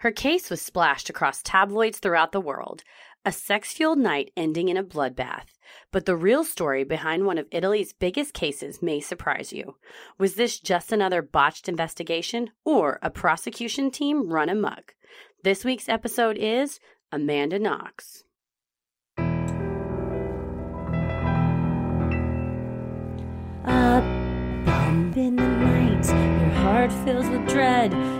Her case was splashed across tabloids throughout the world, a sex fueled night ending in a bloodbath. But the real story behind one of Italy's biggest cases may surprise you. Was this just another botched investigation or a prosecution team run amok? This week's episode is Amanda Knox. A bump in the night, your heart fills with dread.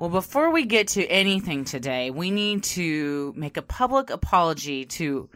Well, before we get to anything today, we need to make a public apology to,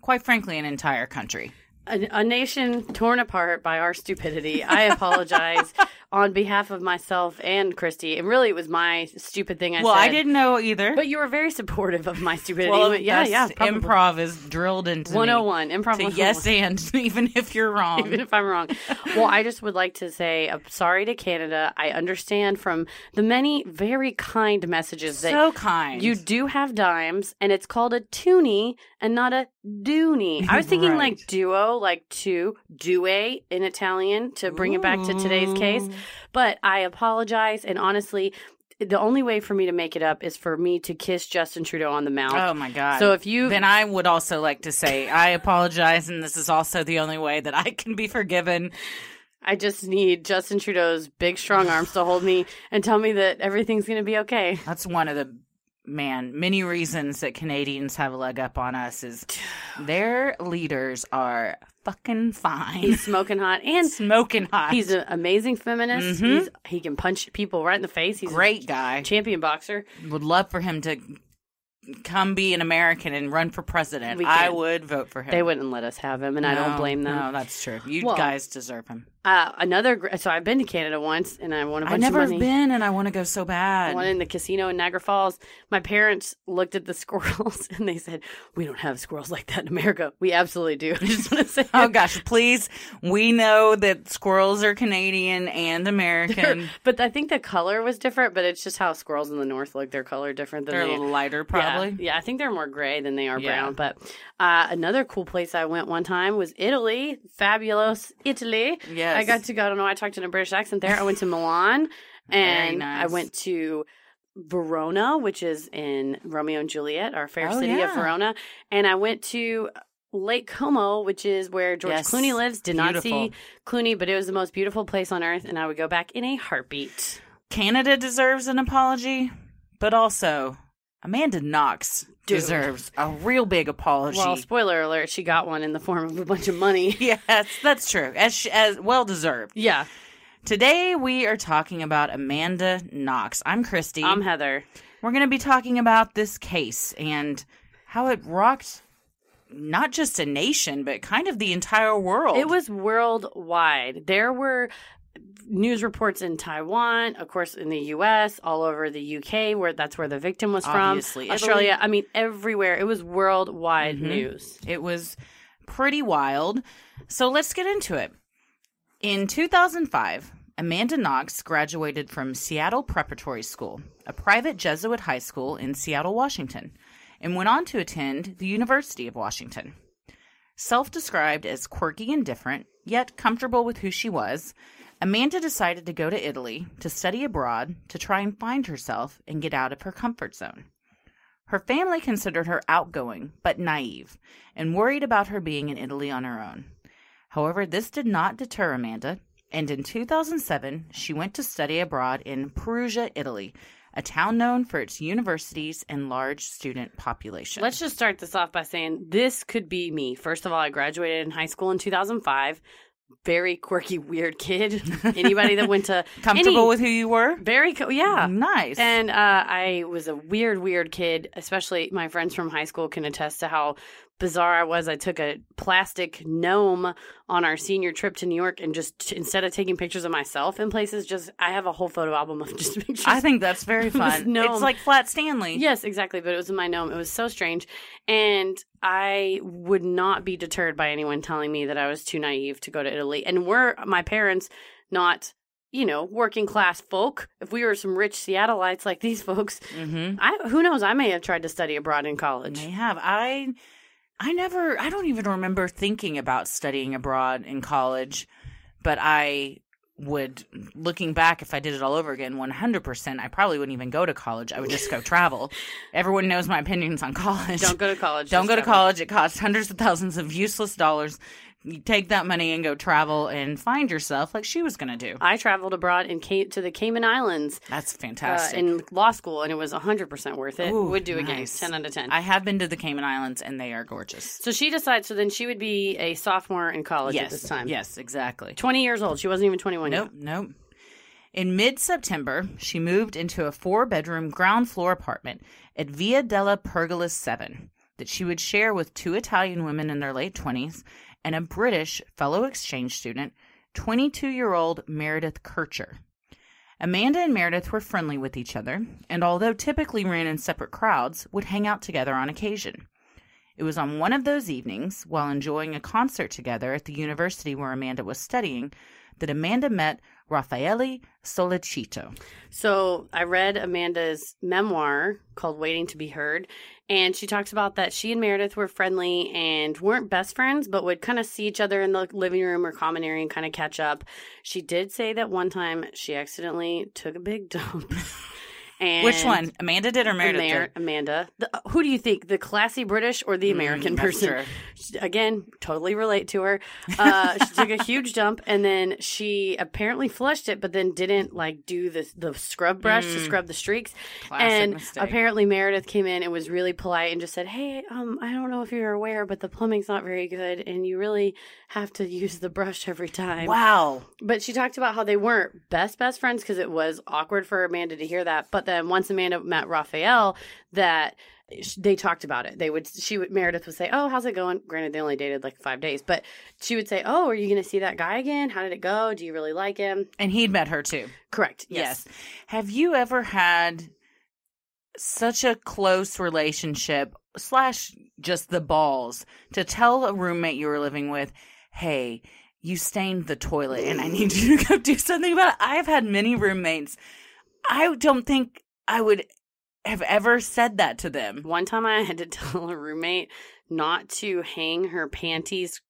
quite frankly, an entire country. A, a nation torn apart by our stupidity. I apologize on behalf of myself and Christy. And really, it was my stupid thing I well, said. I didn't know either. But you were very supportive of my stupidity. well, yeah, yeah. probably. improv is drilled into me 101. Improv to 101. yes and even if you're wrong. even if I'm wrong. Well, I just would like to say I'm sorry to Canada. I understand from the many very kind messages that so kind. you do have dimes, and it's called a toonie and not a dooney. I was thinking Right. like duo, like two, due in Italian to bring it back to today's case. But I apologize, and honestly, the only way for me to make it up is for me to kiss Justin Trudeau on the mouth. Oh my god. So if you then I would also like to say I apologize and this is also the only way that I can be forgiven. I just need Justin Trudeau's big, strong arms to hold me and tell me that everything's going to be okay. That's one of the man many reasons that Canadians have a leg up on us is their leaders are fucking fine. He's smoking hot, and smoking hot. he's an amazing feminist. Mhm. He's, he can punch people right in the face. He's great guy. champion boxer. Would love for him to come be an American and run for president. I would vote for him. They wouldn't let us have him, and I don't blame them. No, that's true. You Well, guys deserve him. Uh, another, so I've been to Canada once, and I won a bunch I've never of money. been, and I want to go so bad. One in the casino in Niagara Falls. My parents looked at the squirrels and they said, "We don't have squirrels like that in America. We absolutely do." I just want to say, Oh gosh, please. We know that squirrels are Canadian and American. but I think the color was different. But it's just how squirrels in the north look. Their color different than They're a little lighter, probably. Yeah, yeah, I think they're more gray than they are Yeah. brown. But uh, another cool place I went one time was Italy. Fabulous Italy. Yes. I got to go. I don't know. I talked in a British accent there. I went to Milan, and nice. I went to Verona, which is in Romeo and Juliet, our fair Oh, city of. Verona, and I went to uh, Lake Como, which is where George Yes. Clooney lives. Did not see Clooney, but it was the most beautiful place on earth, and I would go back in a heartbeat. Canada deserves an apology, but also Amanda Knox Dude. deserves a real big apology. Well, spoiler alert, she got one in the form of a bunch of money. yes, that's true. As as well deserved. Yeah, Today we are talking about Amanda Knox. I'm Christy. I'm Heather. We're going to be talking about this case and how it rocked not just a nation, but kind of the entire world. It was worldwide. There were news reports in Taiwan, of course, in the U.S., all over the U.K., where that's where the victim was Obviously, from. Italy. Australia. I mean, everywhere. It was worldwide Mhm. news. It was pretty wild. So let's get into it. In 2005, Amanda Knox graduated from Seattle Preparatory School, a private Jesuit high school in Seattle, Washington, and went on to attend the University of Washington. Self described as quirky and different, yet comfortable with who she was, Amanda decided to go to Italy to study abroad to try and find herself and get out of her comfort zone. Her family considered her outgoing but naive and worried about her being in Italy on her own. However, this did not deter Amanda, and in 2007, she went to study abroad in Perugia, Italy, a town known for its universities and large student population. Let's just start this off by saying this could be me. First of all, I graduated in high school in 2005. Very quirky, weird kid. Anybody that went to comfortable any- with who you were? very co- yeah. Nice. And uh, I was a weird, weird kid. Especially my friends from high school can attest to how bizarre I was. I took a plastic gnome on our senior trip to New York and just instead of taking pictures of myself in places, just I have a whole photo album of just pictures. I think that's very fun. gnome. It's like Flat Stanley. Yes, exactly. But it was in my gnome. It was so strange. And I would not be deterred by anyone telling me that I was too naive to go to Italy. And were my parents not, you know, working class folk, if we were some rich Seattleites like these folks, Mm-hmm. I who knows, I may have tried to study abroad in college. They have. I I never I don't even remember thinking about studying abroad in college, but I would looking back if I did it all over again 100% I probably wouldn't even go to college. I would just go travel. Everyone knows my opinions on college. Don't go to college. Don't go to college. It costs hundreds of thousands of useless dollars. You take that money and go travel and find yourself like she was going to do. I traveled abroad and came to the Cayman Islands That's uh, fantastic. in law school, and it was 100% worth it. Ooh, Would do again. 10 out of 10. I have been to the Cayman Islands and they are gorgeous. so she decides, so then she would be a sophomore in college yes. at this time. Yes, exactly. 20 years old. She wasn't even 21 Nope, nope. In mid September, she moved into a four bedroom ground floor apartment at Via della Pergola 7 that she would share with two Italian women in their late 20s and a British fellow exchange student, 22 year old Meredith Kercher. Amanda and Meredith were friendly with each other, and although typically ran in separate crowds, would hang out together on occasion. It was on one of those evenings, while enjoying a concert together at the university where Amanda was studying, that Amanda met Raffaele Sollecito. So I read Amanda's memoir called Waiting to Be Heard, and she talks about that she and Meredith were friendly and weren't best friends, but would kind of see each other in the living room or common area and kind of catch up. She did say that one time she accidentally took a big dump. and Which one? Amanda did or Meredith did? Amanda. The, uh, who do you think? The classy British or the American Mm, person? She- Again, totally relate to her. Uh, she took a huge dump and then she apparently flushed it, but then didn't like do the the scrub brush to Mm. scrub the streaks. Classic and mistake. apparently Meredith came in and was really polite and just said, "Hey, um, I don't know if you're aware, but the plumbing's not very good, and you really have to use the brush every time." Wow. But she talked about how they weren't best best friends because it was awkward for Amanda to hear that. But then once Amanda met Raphael, that they talked about it. They would she would Meredith would say, "Oh, how's it going?" Granted, they only dated like five days, but she would say, "Oh, are you going to see that guy again? How did it go? Do you really like him?" And he'd met her too. Correct. Yes. Yes. Have you ever had such a close relationship slash just the balls to tell a roommate you were living with, hey, you stained the toilet and I need you to go do something about it? I've had many roommates. I don't think I would have ever said that to them. One time I had to tell a roommate not to hang her panties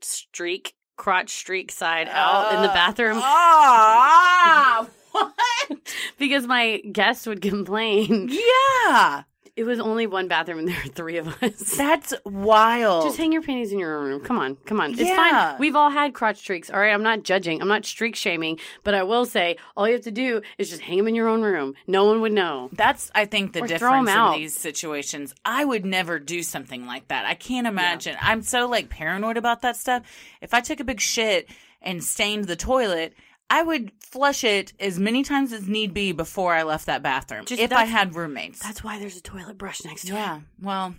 streak crotch streak side out in the Uh, bathroom Ah, what? because my guests would complain. Yeah, It was only one bathroom and there were three of us. that's wild. Just hang your panties in your own room. Come on, come on. It's Yeah. fine. We've all had crotch streaks. All right, I'm not judging. I'm not streak shaming, but I will say all you have to do is just hang them in your own room. No one would know. That's, I think, the Or difference in these situations. I would never do something like that. I can't imagine. I'm so like paranoid about that stuff. If I took a big shit and stained the toilet, I would flush it as many times as need be before I left that bathroom. Just if I that's- had roommates. That's why there's a toilet brush next to it. yeah. Well,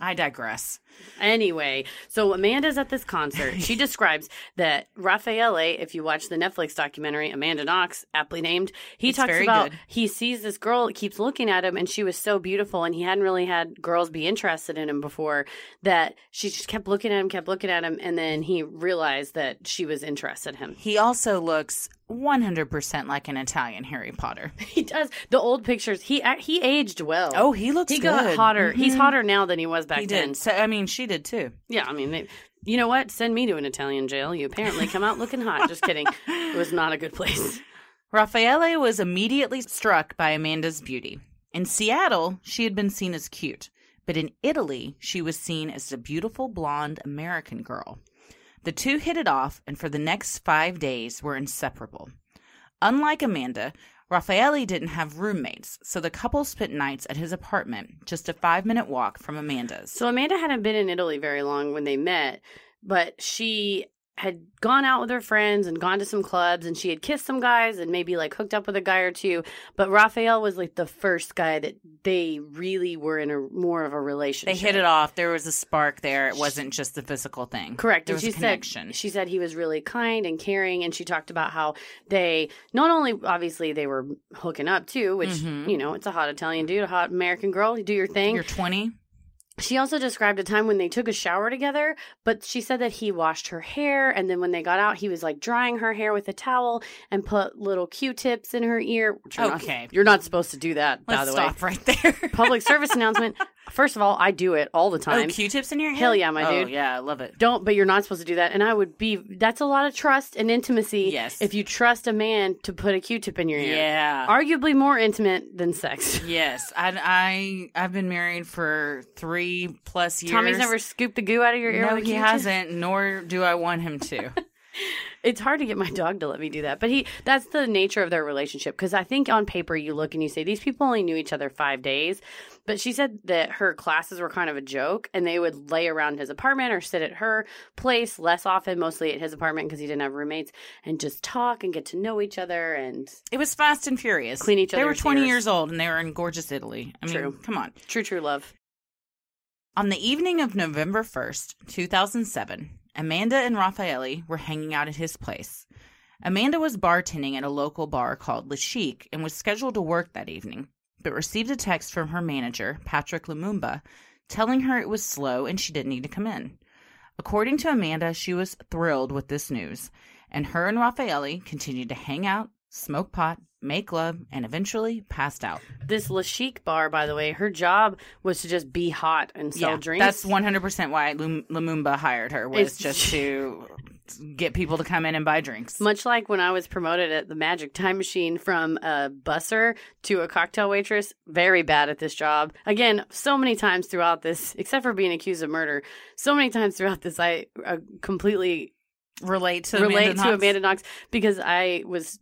I digress. Anyway, so Amanda's at this concert. She describes that Raffaele, if you watch the Netflix documentary, Amanda Knox, aptly named, he It's talks about good. he sees this girl keeps looking at him and she was so beautiful and he hadn't really had girls be interested in him before that she just kept looking at him, kept looking at him, and then he realized that she was interested in him. He also looks 100% like an Italian Harry Potter. He does. The old pictures, he he aged well. Oh, he looks he good. got hotter. He's Mhm. hotter now than he was back He then. did. So, I mean, she did too. Yeah, I mean, they, you know what? Send me to an Italian jail. You apparently come out looking hot. Just kidding. It was not a good place. Raffaele was immediately struck by Amanda's beauty. In Seattle, she had been seen as cute, but in Italy, she was seen as a beautiful blonde American girl. The two hit it off, and for the next five days were inseparable. Unlike Amanda, Raffaele didn't have roommates, so the couple spent nights at his apartment, just a five minute walk from Amanda's. So Amanda hadn't been in Italy very long when they met, but she had gone out with her friends and gone to some clubs and she had kissed some guys and maybe like hooked up with a guy or two but raphael was like the first guy that they really were in a more of a relationship. They hit it off. There was a spark there. It wasn't just the physical thing. Correct. There and was she a connection. said she said he was really kind and caring and she talked about how they not only obviously they were hooking up too, which Mhm. you know, it's a hot Italian dude, a hot American girl, you do your thing. You're 20. She also described a time when they took a shower together, but she said that he washed her hair and then when they got out, he was like drying her hair with a towel and put little Q-tips in her ear. which you're not- Okay. you're not supposed to do that, by Let's the way. stop right there. Public service announcement. First of all, I do it all the time. Oh, time. Q-tips in your ear? Hell yeah, my oh, dude. yeah, I love it. Don't, but you're not supposed to do that. And I would be, that's a lot of trust and intimacy. Yes. If you trust a man to put a Q tip in your ear. Yeah. Arguably more intimate than sex. yes, I, I I've been married for three plus years. Tommy's never scooped the goo out of your ear No, he Q-tip? hasn't. Nor do I want him to. It's hard to get my dog to let me do that. But he, that's the nature of their relationship. Because I think on paper you look and you say, these people only knew each other five days. But she said that her classes were kind of a joke and they would lay around his apartment or sit at her place less often, mostly at his apartment because he didn't have roommates, and just talk and get to know each other. And It was fast and furious. Clean each other. They were 20 ears. years old and they were in gorgeous Italy. I mean, True. come on. true, true love. On the evening of November 1st, 2007, Amanda and Raffaele were hanging out at his place. Amanda was bartending at a local bar called Le Chic and was scheduled to work that evening, but received a text from her manager, Patrick Lumumba, telling her it was slow and she didn't need to come in. According to Amanda, she was thrilled with this news, and her and Raffaele continued to hang out, smoke pot, make love, and eventually passed out. This La Chic bar, by the way, her job was to just be hot and sell drinks. That's 100% why Lum- Lumumba hired her was It's- just to get people to come in and buy drinks. Much like when I was promoted at the Magic Time Machine from a busser to a cocktail waitress, very bad at this job. Again, so many times throughout this, except for being accused of murder, so many times throughout this, I uh, completely relate to relate Amanda to Knox? Amanda Knox because I was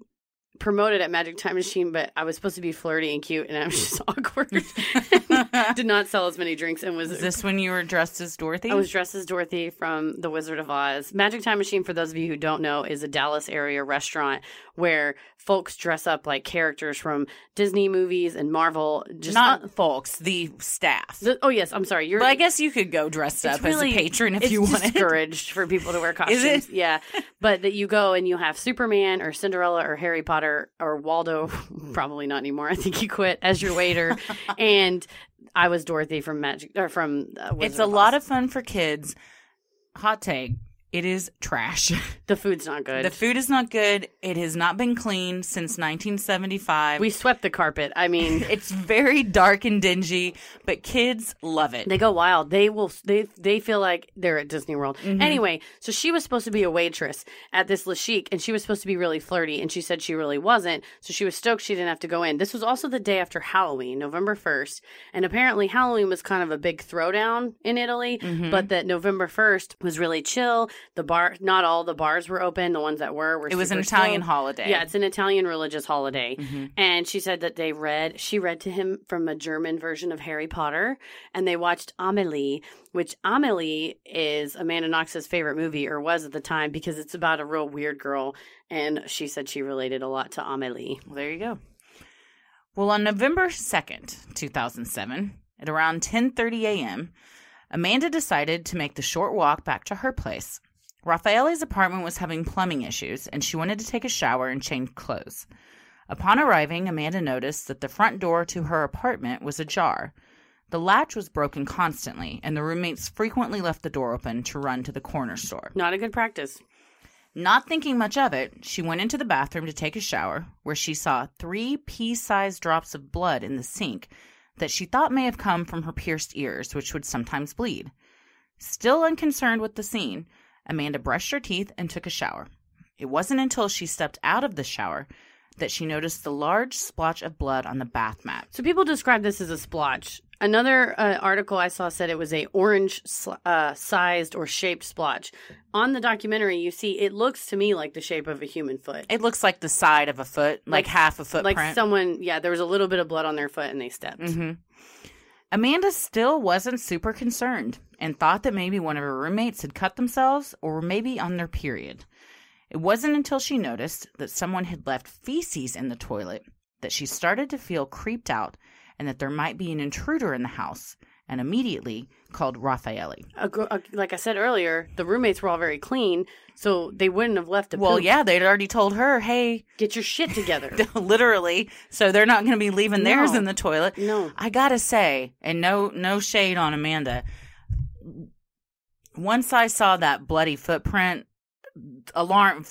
promoted at Magic Time Machine, but I was supposed to be flirty and cute, and I was just awkward. Did not sell as many drinks and was Is this when you were dressed as Dorothy? I was dressed as Dorothy from The Wizard of Oz. Magic Time Machine, for those of you who don't know, is a Dallas area restaurant where folks dress up like characters from Disney movies and Marvel. Just not folks, the staff. the- oh yes, I'm sorry. You're. but I guess you could go dressed up really- as a patron if you wanted. discouraged for people to wear costumes. Is it? Yeah, but that you go and you have Superman or Cinderella or Harry Potter or Waldo. Probably not anymore. I think he quit as your waiter, and I was Dorothy from Magic or from. Uh, It's a lot of fun for kids. Hot take. It is trash. The food's not good. the food is not good. It has not been cleaned since 1975. we swept the carpet. I mean. it's very dark and dingy, but kids love it. They go wild. They will. They they feel like they're at Disney World. Anyway, so she was supposed to be a waitress at this La Chic, and she was supposed to be really flirty, and she said she really wasn't. So she was stoked she didn't have to go in. This was also the day after Halloween, November first, and apparently Halloween was kind of a big throwdown in Italy, Mhm. but that November first was really chill. The bar, not all the bars were open. The ones that were were. it was an Italian slow. holiday. Yeah, it's an Italian religious holiday. Mhm. And she said that they read, she read to him from a German version of Harry Potter, and they watched Amelie, which Amelie is Amanda Knox's favorite movie, or was at the time, because it's about a real weird girl. And she said she related a lot to Amelie. Well, there you go. Well, on November 2nd, 2007, at around 10:30 a.m., Amanda decided to make the short walk back to her place. Raffaele's apartment was having plumbing issues, and she wanted to take a shower and change clothes. Upon arriving, Amanda noticed that the front door to her apartment was ajar. The latch was broken constantly, and the roommates frequently left the door open to run to the corner store. Not a good practice. Not thinking much of it, she went into the bathroom to take a shower, where she saw three pea sized drops of blood in the sink that she thought may have come from her pierced ears, which would sometimes bleed. Still unconcerned with the scene, Amanda brushed her teeth and took a shower. It wasn't until she stepped out of the shower that she noticed the large splotch of blood on the bath mat. So people describe this as a splotch. Another uh, article I saw said it was a orange sl- uh, sized or shaped splotch. On the documentary, you see it looks to me like the shape of a human foot. It looks like the side of a foot, like, Like- half a footprint. like someone, yeah, there was a little bit of blood on their foot and they stepped. hmm Amanda still wasn't super concerned and thought that maybe one of her roommates had cut themselves or were maybe on their period. It wasn't until she noticed that someone had left feces in the toilet that she started to feel creeped out and that there might be an intruder in the house and immediately called Raffaele. Like I said earlier, the roommates were all very clean, so they wouldn't have left a Well, poop. yeah, they'd already told her, hey, Get your shit together. literally, so they're not going to be leaving theirs in the toilet. no. I gotta say, and no no shade on Amanda. Once I saw that bloody footprint, alarm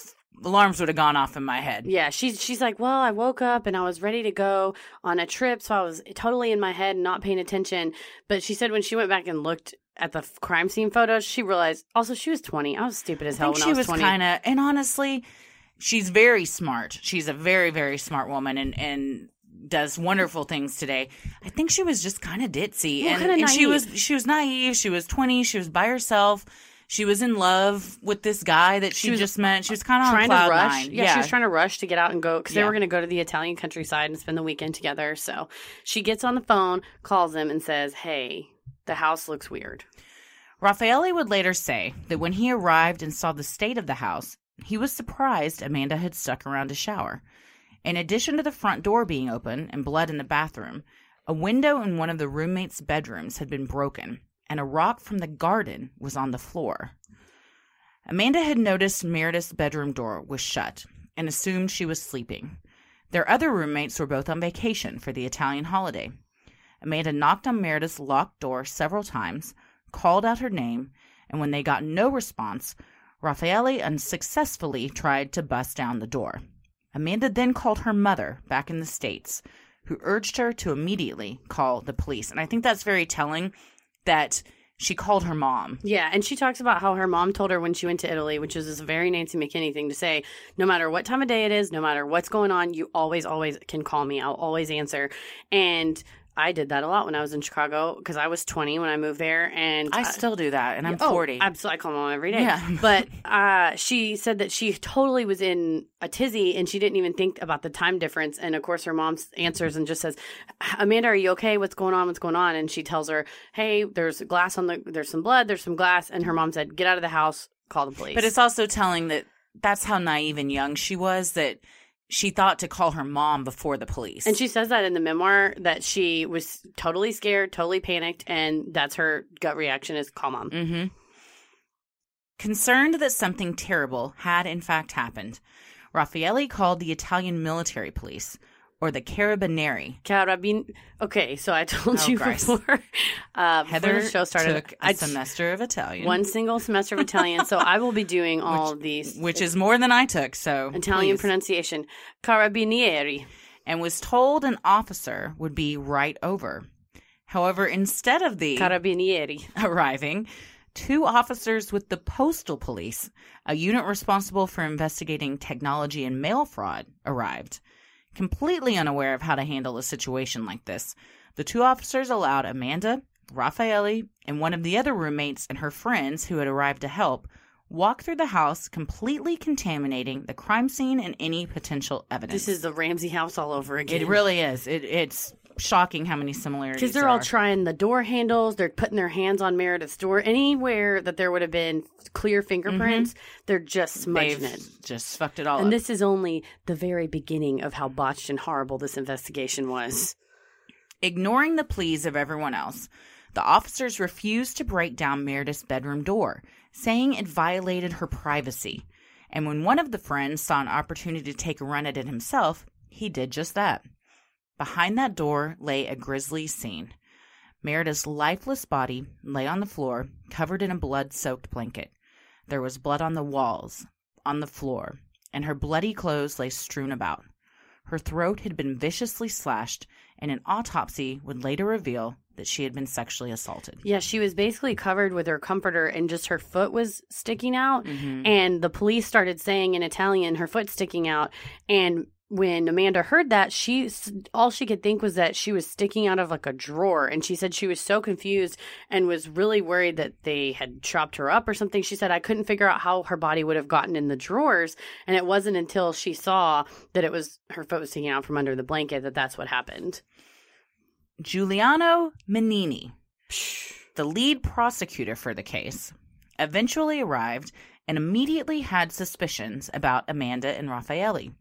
alarms would have gone off in my head. Yeah, she's she's like, well, I woke up and I was ready to go on a trip, so I was totally in my head, and not paying attention. But she said when she went back and looked at the crime scene photos, she realized also she was twenty. I was stupid as I hell think when she I was, was twenty. kind of, and honestly, she's very smart. She's a very very smart woman, and and does wonderful things today. I think she was just kind of ditzy, Well, and, and she was naive. she was naive. She was twenty. She was by herself. She was in love with this guy that she, was just met. She was kind of on trying to rush. nine. Yeah, she was trying to rush to get out and go because they were going to go to the Italian countryside and spend the weekend together. So she gets on the phone, calls him, and says, "Hey, the house looks weird." Raffaele would later say that when he arrived and saw the state of the house, he was surprised Amanda had stuck around to shower. In addition to the front door being open and blood in the bathroom, a window in one of the roommates' bedrooms had been broken, and a rock from the garden was on the floor. Amanda had noticed Meredith's bedroom door was shut and assumed she was sleeping. Their other roommates were both on vacation for the Italian holiday. Amanda knocked on Meredith's locked door several times, called out her name, and when they got no response, Raffaele unsuccessfully tried to bust down the door. Amanda then called her mother back in the States, who urged her to immediately call the police. And I think that's very telling that she called her mom. Yeah, and she talks about how her mom told her when she went to Italy, which is this very Nancy McKinney thing to say, no matter what time of day it is, no matter what's going on, you always, always can call me. I'll always answer. And I did that a lot when I was in Chicago because I was 20 when I moved there. And I still do that, and I'm Oh, 40. Absolutely, I call mom every day. Yeah. but uh, she said that she totally was in a tizzy and she didn't even think about the time difference. And of course, her mom answers and just says, "Amanda, are you okay? What's going on? What's going on?" And she tells her, "Hey, there's glass on the. There's some blood. There's some glass." And her mom said, "Get out of the house. Call the police." But it's also telling that that's how naive and young she was that she thought to call her mom before the police. and she says that in the memoir that she was totally scared, totally panicked, and that's her gut reaction is call mom. Mm-hmm. Concerned that something terrible had in fact happened, Raffaele called the Italian military police, or the Carabinieri. Carabin. Okay, so I told Oh, you Christ. before. Uh, before Heather the show started. took a I semester of Italian, one single semester of Italian, so I will be doing all of these which is more than I took. So Italian please. pronunciation. Carabinieri. and was told an officer would be right over. However, instead of the Carabinieri. arriving, two officers with the postal police, a unit responsible for investigating technology and mail fraud, arrived. Completely unaware of how to handle a situation like this, the two officers allowed Amanda, Raffaele, and one of the other roommates and her friends who had arrived to help walk through the house, completely contaminating the crime scene and any potential evidence. This is the Ramsey house all over again. it really is. It, it's shocking how many similarities because they're there all trying the door handles. They're putting their hands on Meredith's door. Anywhere that there would have been clear fingerprints, mm-hmm. they're just smudging They've it. just fucked it all And up. this is only the very beginning of how botched and horrible this investigation was. Ignoring the pleas of everyone else, the officers refused to break down Meredith's bedroom door, saying it violated her privacy. And when one of the friends saw an opportunity to take a run at it himself, he did just that. Behind that door lay a grisly scene. Meredith's lifeless body lay on the floor, covered in a blood soaked blanket. There was blood on the walls, on the floor, and her bloody clothes lay strewn about. Her throat had been viciously slashed, and an autopsy would later reveal that she had been sexually assaulted. Yeah, she was basically covered with her comforter and just her foot was sticking out. Mm-hmm. And the police started saying in Italian, her foot sticking out. And when Amanda heard that, she all she could think was that she was sticking out of like a drawer. And she said she was so confused and was really worried that they had chopped her up or something. She said I couldn't figure out how her body would have gotten in the drawers. And it wasn't until she saw that it was her foot was sticking out from under the blanket that that's what happened. Giuliano Mignini, the lead prosecutor for the case, eventually arrived and immediately had suspicions about Amanda and Raffaele.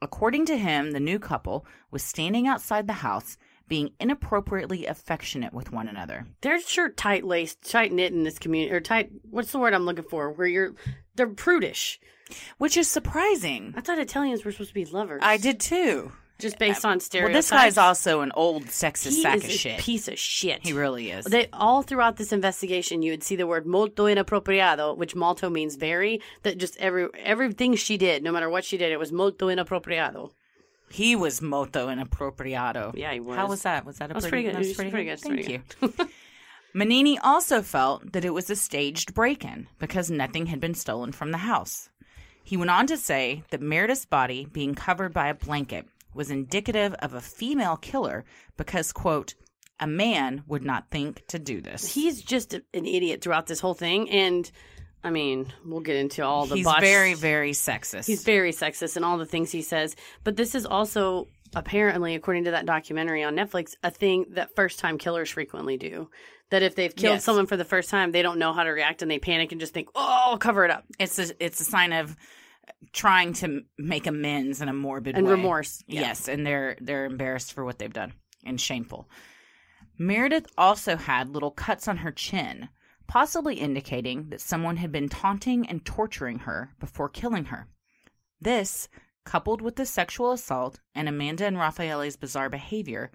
According to him, the new couple was standing outside the house being inappropriately affectionate with one another. They're sure tight laced, tight knit in this community, or tight. What's the word I'm looking for? Where you're, they're prudish. Which is surprising. I thought Italians were supposed to be lovers. I did too. Just based on stereotypes. Well, this guy's also an old sexist he sack is of a shit. piece of shit. he really is. They all throughout this investigation, you would see the word molto inappropriado, which molto means very. That just every everything she did, no matter what she did, it was molto inappropriado. he was moto inappropriado. Yeah, he was. How was that? Was that a That was pretty, pretty good. that was pretty pretty good? good. Thank Pretty you. Mignini also felt that it was a staged break-in because nothing had been stolen from the house. He went on to say that Meredith's body being covered by a blanket was indicative of a female killer because, quote, a man would not think to do this. He's just an idiot throughout this whole thing, and I mean, we'll get into all the. He's botched- very, very sexist. He's very sexist in all the things he says. But this is also apparently, according to that documentary on Netflix, a thing that first time killers frequently do. That if they've killed Yes. someone for the first time, they don't know how to react and they panic and just think, "Oh, I'll cover it up." it's a it's a sign of trying to make amends in a morbid And way. remorse. Yeah. Yes, and they're they're embarrassed for what they've done and shameful. Meredith also had little cuts on her chin, possibly indicating that someone had been taunting and torturing her before killing her. This, coupled with the sexual assault and Amanda and Raffaele's bizarre behavior,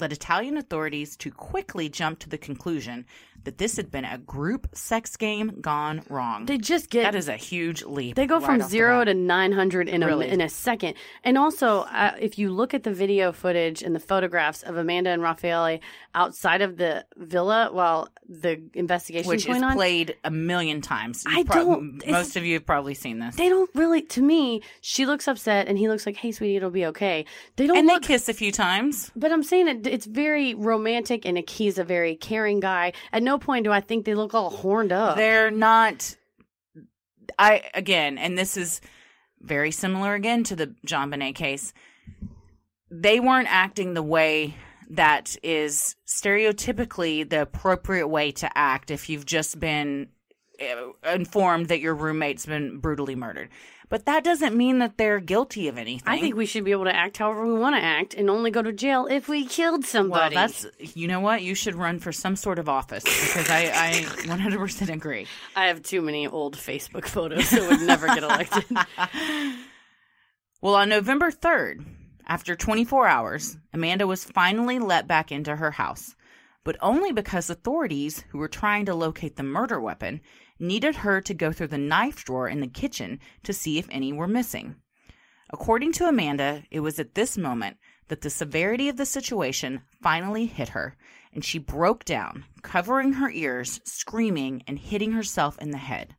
led Italian authorities to quickly jump to the conclusion that this had been a group sex game gone wrong. They just get That is a huge leap. They go right from zero to 900 in a, Really? in a second. And also, uh, if you look at the video footage and the photographs of Amanda and Raffaele outside of the villa while the investigation which is on, played a million times. I You've prob- don't- Most of you have probably seen this. they don't really, to me, she looks upset and he looks like, hey, sweetie, it'll be okay. They don't and look. they kiss a few times. but I'm saying it, it's very romantic and he's a very caring guy. At no point do I think they look all horned up. They're not. I again, and this is very similar again to the JonBenét case. They weren't acting the way that is stereotypically the appropriate way to act if you've just been uh, informed that your roommate's been brutally murdered. But that doesn't mean that they're guilty of anything. I think we should be able to act however we want to act and only go to jail if we killed somebody. Well, that's you know what you should run for some sort of office because I I 100% agree. I have too many old Facebook photos that would never get elected. Well, on November 3rd, after 24 hours, Amanda was finally let back into her house, but only because authorities who were trying to locate the murder weapon needed her to go through the knife drawer in the kitchen to see if any were missing. According to Amanda, it was at this moment that the severity of the situation finally hit her, and she broke down, covering her ears, screaming, and hitting herself in the head.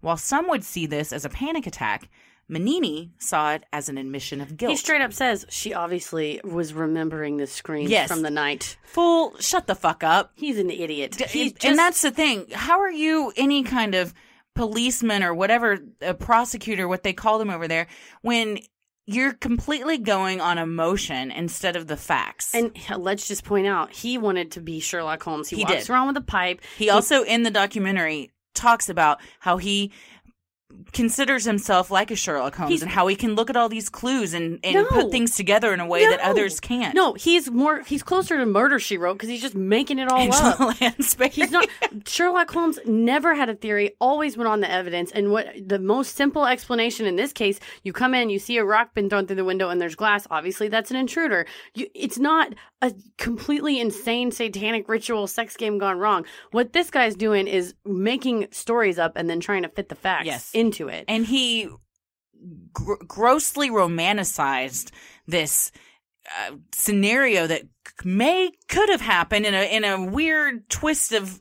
While some would see this as a panic attack, Mignini saw it as an admission of guilt. he straight up says she obviously was remembering the screams Yes. from the night. Fool, shut the fuck up. He's an idiot. He's just, and that's the thing. How are you any kind of policeman or whatever, a prosecutor, what they call them over there, when you're completely going on emotion instead of the facts? and uh, let's just point out he wanted to be Sherlock Holmes. He, He walks did. around with a pipe. He also in the documentary talks about how he considers himself like a Sherlock Holmes He's- and how he can look at all these clues and, and No. put things together in a way that others can't. No, he's more. He's closer to murder. She wrote because he's just making it all up. Lansbury. He's not Sherlock Holmes never had a theory, always went on the evidence. And what the most simple explanation in this case, you come in, you see a rock been thrown through the window and there's glass, obviously that's an intruder. You, it's not a completely insane satanic ritual sex game gone wrong. What this guy's doing is making stories up and then trying to fit the facts Yes. Into it. and he gr- grossly romanticized this uh, scenario that may could have happened in a in a weird twist of,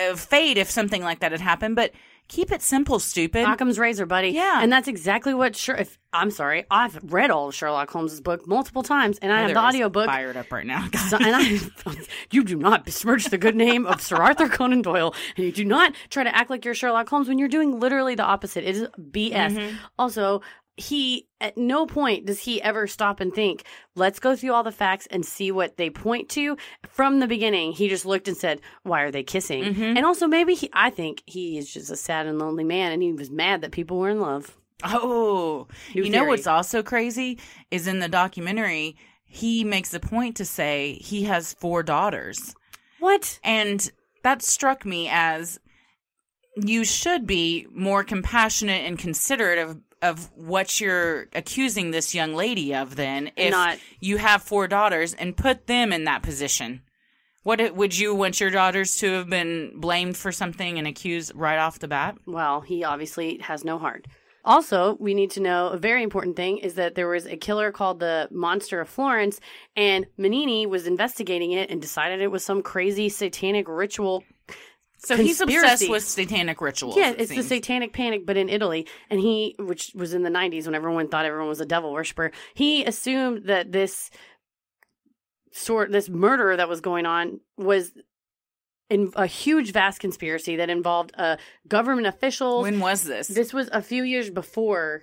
of fate if something like that had happened. But keep it simple, stupid. Occam's razor, buddy. Yeah. and that's exactly what. Sher- if I'm sorry, I've read all of Sherlock Holmes's book multiple times, and I have the audiobook. fired up right now. So, and I, you do not besmirch the good name of Sir Arthur Conan Doyle, and you do not try to act like you're Sherlock Holmes when you're doing literally the opposite. It is BS. Mm-hmm. Also, he at no point does he ever stop and think let's go through all the facts and see what they point to from the beginning he just looked and said why are they kissing Mhm. and also maybe he i think he is just a sad and lonely man and he was mad that people were in love Oh, New you know what's also crazy is in the documentary, he makes a point to say he has four daughters. what And that struck me as you should be more compassionate and considerate of, of what you're accusing this young lady of then if Not- you have four daughters and put them in that position. What it- would you want your daughters to have been blamed for something and accused right off the bat? Well, he obviously has no heart. Also, we need to know a very important thing is that there was a killer called the Monster of Florence, and Mignini was investigating it and decided it was some crazy satanic ritual. So he's obsessed with satanic rituals. Yeah, it it's the satanic panic, but in Italy. And he, which was in the 90s when everyone thought everyone was a devil worshiper, he assumed that this sort, this murder that was going on was in a huge, vast conspiracy that involved uh, government official. When was this? This was a few years before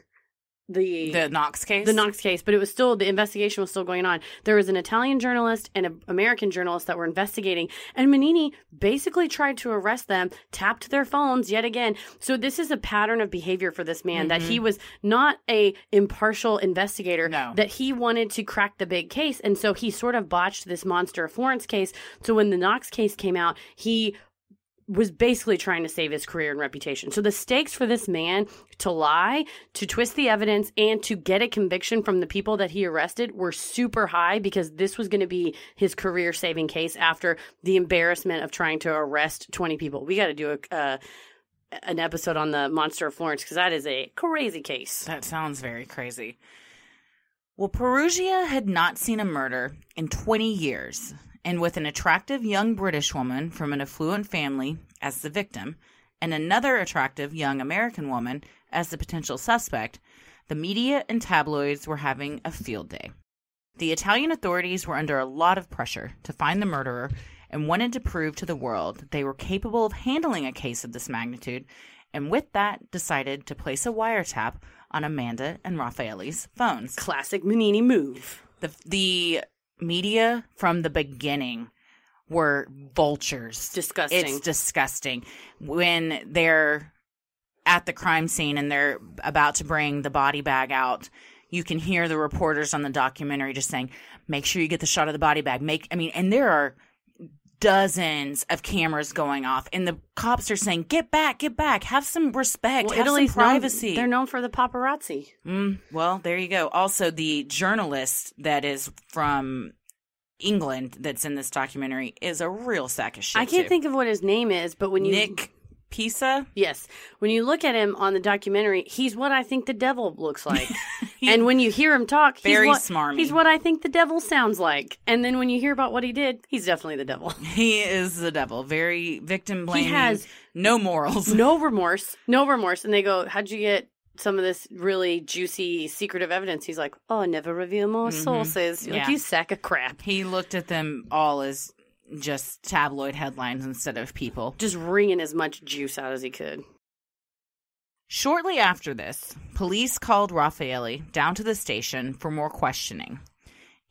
the the Knox case. the Knox case, but it was still the investigation was still going on. There was an Italian journalist and an American journalist that were investigating, and Mignini basically tried to arrest them, tapped their phones yet again. So this is a pattern of behavior for this man that he mm-hmm. was not a impartial investigator. No. That he wanted to crack the big case, and so he sort of botched this monster of Florence case. So when the Knox case came out, he was basically trying to save his career and reputation. So the stakes for this man to lie, to twist the evidence, and to get a conviction from the people that he arrested were super high because this was going to be his career saving case after the embarrassment of trying to arrest 20 people. We got to do a. Uh, an episode on the monster of Florence because that is a crazy case. That sounds very crazy. Well, Perugia had not seen a murder in 20 years, and with an attractive young British woman from an affluent family as the victim, and another attractive young American woman as the potential suspect, the media and tabloids were having a field day. The Italian authorities were under a lot of pressure to find the murderer and wanted to prove to the world they were capable of handling a case of this magnitude, and with that, decided to place a wiretap on Amanda and Raffaele's phones. Classic Mignini move. The, the media from the beginning were vultures. Disgusting. It's disgusting. When they're at the crime scene and they're about to bring the body bag out, you can hear the reporters on the documentary just saying, make sure you get the shot of the body bag. Make, I mean, and there are dozens of cameras going off and the cops are saying, get back, get back, have some respect, Well, have Italy's some privacy. Known, they're known for the paparazzi. Mm, well, there you go. Also, the journalist that is from England that's in this documentary is a real sack of shit. I can't too. think of what his name is, but when you Nick Pisa. Yes. When you look at him on the documentary, he's what I think the devil looks like. and when you hear him talk, he's Very what, smarmy. He's what I think the devil sounds like. And then when you hear about what he did, he's definitely the devil. He is the devil. Very victim blaming. He has- no morals. no remorse. No remorse. And they go, How'd you get some of this really juicy, secretive evidence? He's like, Oh, never reveal more mm-hmm. sources. You're Like, Yeah. you sack of crap. He looked at them all as just tabloid headlines instead of people. Just wringing as much juice out as he could. Shortly after this, police called Raffaele down to the station for more questioning.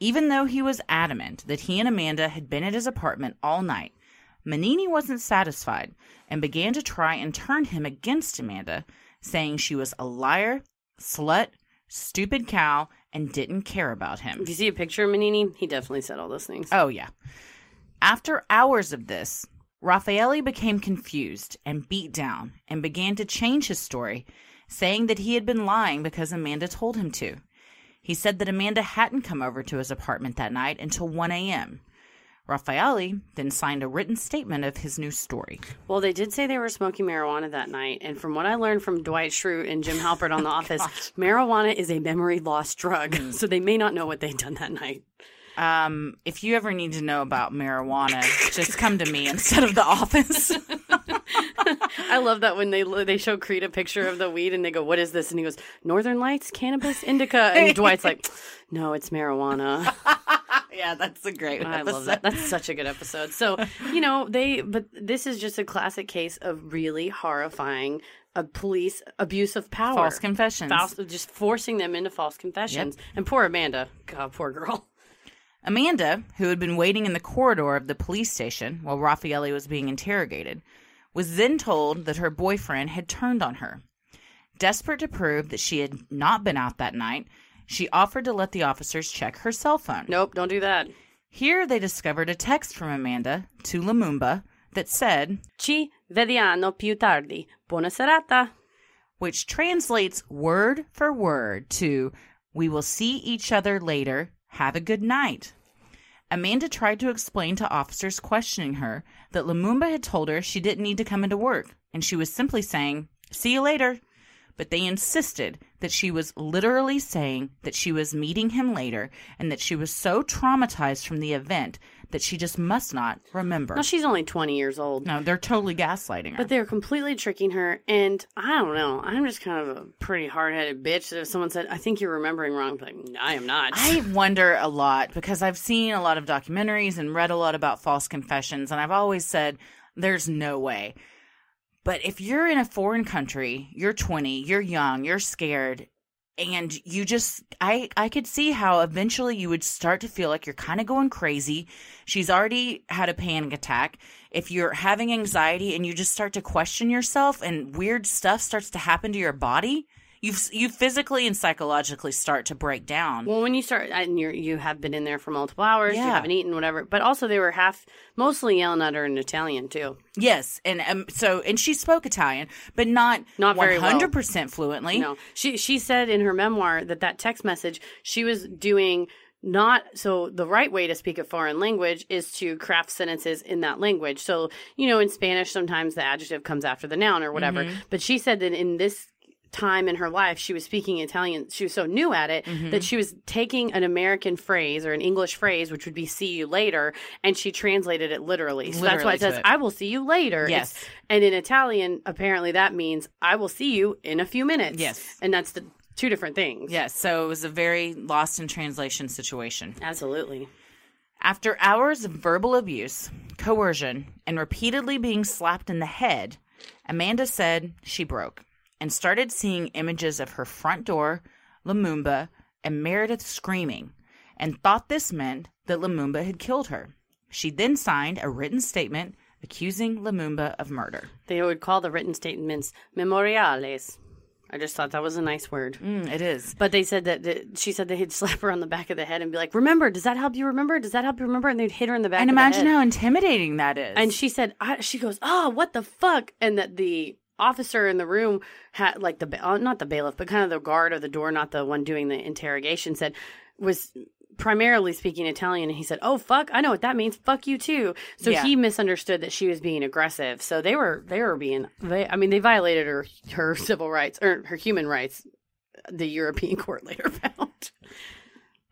Even though he was adamant that he and Amanda had been at his apartment all night, Mignini wasn't satisfied and began to try and turn him against Amanda, saying she was a liar, slut, stupid cow, and didn't care about him. If you see a picture of Mignini, he definitely said all those things. Oh, yeah. After hours of this, Raffaele became confused and beat down and began to change his story, saying that he had been lying because Amanda told him to. He said that Amanda hadn't come over to his apartment that night until 1 a.m. Raffaele then signed a written statement of his new story. Well, they did say they were smoking marijuana that night, and from what I learned from Dwight Schrute and Jim Halpert on The Office, oh, marijuana is a memory loss drug, hmm. so they may not know what they'd done that night. Um, if you ever need to know about marijuana, just come to me instead of the office. I love that when they they show Creed a picture of the weed and they go, "What is this?" and he goes, "Northern Lights, cannabis, indica," and Dwight's like, "No, it's marijuana." yeah, that's a great one. I love that. That's such a good episode. So, you know, they, but this is just a classic case of really horrifying a police abuse of power. False confessions. False- just forcing them into false confessions. And poor Amanda. God, poor girl. Amanda, who had been waiting in the corridor of the police station while Raffaele was being interrogated, was then told that her boyfriend had turned on her. Desperate to prove that she had not been out that night, she offered to let the officers check her cell phone. Nope, don't do that. Here they discovered a text from Amanda to Lumumba that said, Ci vediamo più tardi. Buona serata. which translates word for word to We will see each other later. Have a good night. Amanda tried to explain to officers questioning her that Lumumba had told her she didn't need to come into work and she was simply saying, See you later. But they insisted that she was literally saying that she was meeting him later and that she was so traumatized from the event that she just must not remember. No, she's only 20 years old. no, they're totally gaslighting her. But they're completely tricking her, and I don't know. I'm just kind of a pretty hard headed bitch. That if someone said, "I think you're remembering wrong," I'm like, I am not. I wonder a lot because I've seen a lot of documentaries and read a lot about false confessions, and I've always said there's no way. But if you're in a foreign country, you're 20, you're young, you're scared, and you just I I could see how eventually you would start to feel like you're kind of going crazy. She's already had a panic attack. If you're having anxiety and you just start to question yourself and weird stuff starts to happen to your body, you you physically and psychologically start to break down. well, when you start, and you you have been in there for multiple hours, you haven't eaten, whatever. But also, they were half, mostly yelling at her in Italian too. Yes, and um, so and she spoke Italian, but not Not very hundred percent fluently. No, she she said in her memoir that that text message she was doing not so the right way to speak a foreign language is to craft sentences in that language. So you know, in Spanish, sometimes the adjective comes after the noun or whatever. Mm-hmm. But she said that in this time in her life she was speaking italian she was so new at it Mm-hmm. that she was taking an american phrase or an english phrase which would be see you later and she translated it literally so that's why it says it. i will see you later Yes. It's- and in italian apparently that means i will see you in a few minutes Yes. and that's the two different things. Yes, so it was a very lost in translation situation. Absolutely. After hours of verbal abuse, coercion, and repeatedly being slapped in the head, Amanda said she broke and started seeing images of her front door, Lumumba, and Meredith screaming, and thought this meant that Lumumba had killed her. She then signed a written statement accusing Lumumba of murder. They would call the written statements memoriales. I just thought that was a nice word. Mm, it is. But they said that, that she said they'd slap her on the back of the head and be like, "Remember? Does that help you remember? Does that help you remember?" And they'd hit her in the back. And of the imagine how intimidating that is. And she said, I, she goes, oh, what the fuck? And that the officer in the room had, like, the, uh, not the bailiff, but kind of the guard of the door, not the one doing the interrogation, said, was primarily speaking Italian. And he said, oh, fuck, I know what that means. Fuck you too. So Yeah. he misunderstood that she was being aggressive. So they were, they were being, they, I mean, they violated her, her civil rights or her human rights. The European court later found.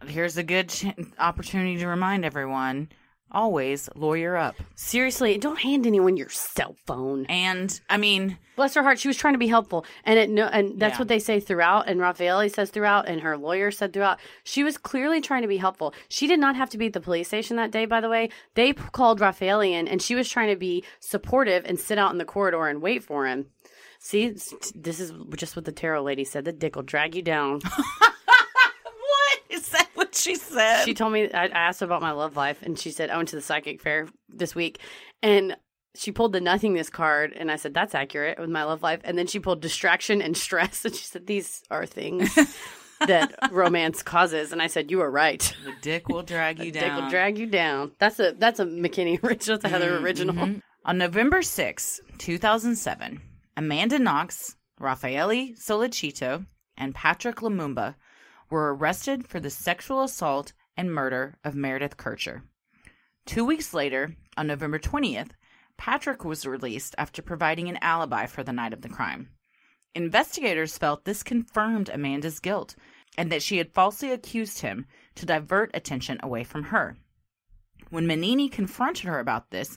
Here's a good ch- opportunity to remind everyone always lawyer up. Seriously, don't hand anyone your cell phone. And I mean, Bless her heart, she was trying to be helpful, and it no, and that's Yeah. what they say throughout. And Raffaele says throughout, and her lawyer said throughout. She was clearly trying to be helpful. She did not have to be at the police station that day. By the way, they called Raffaele in, and she was trying to be supportive and sit out in the corridor and wait for him. See, this is just what the tarot lady said. The dick will drag you down. what is that? What she said? she told me I, I asked her about my love life, and she said I went to the psychic fair this week, and she pulled the nothingness card, and I said that's accurate with my love life, and then she pulled distraction and stress, and she said these are things that romance causes, and I said you are right. the dick will drag you down. Dick down. will drag you down. That's a that's a McKinney original. That's a Heather mm-hmm. original. On November 6, 2007, Amanda Knox, Raffaele Sollecito, and Patrick Lumumba were arrested for the sexual assault and murder of Meredith Kercher. Two weeks later, on November 20th, Patrick was released after providing an alibi for the night of the crime. Investigators felt this confirmed Amanda's guilt and that she had falsely accused him to divert attention away from her. When Mignini confronted her about this,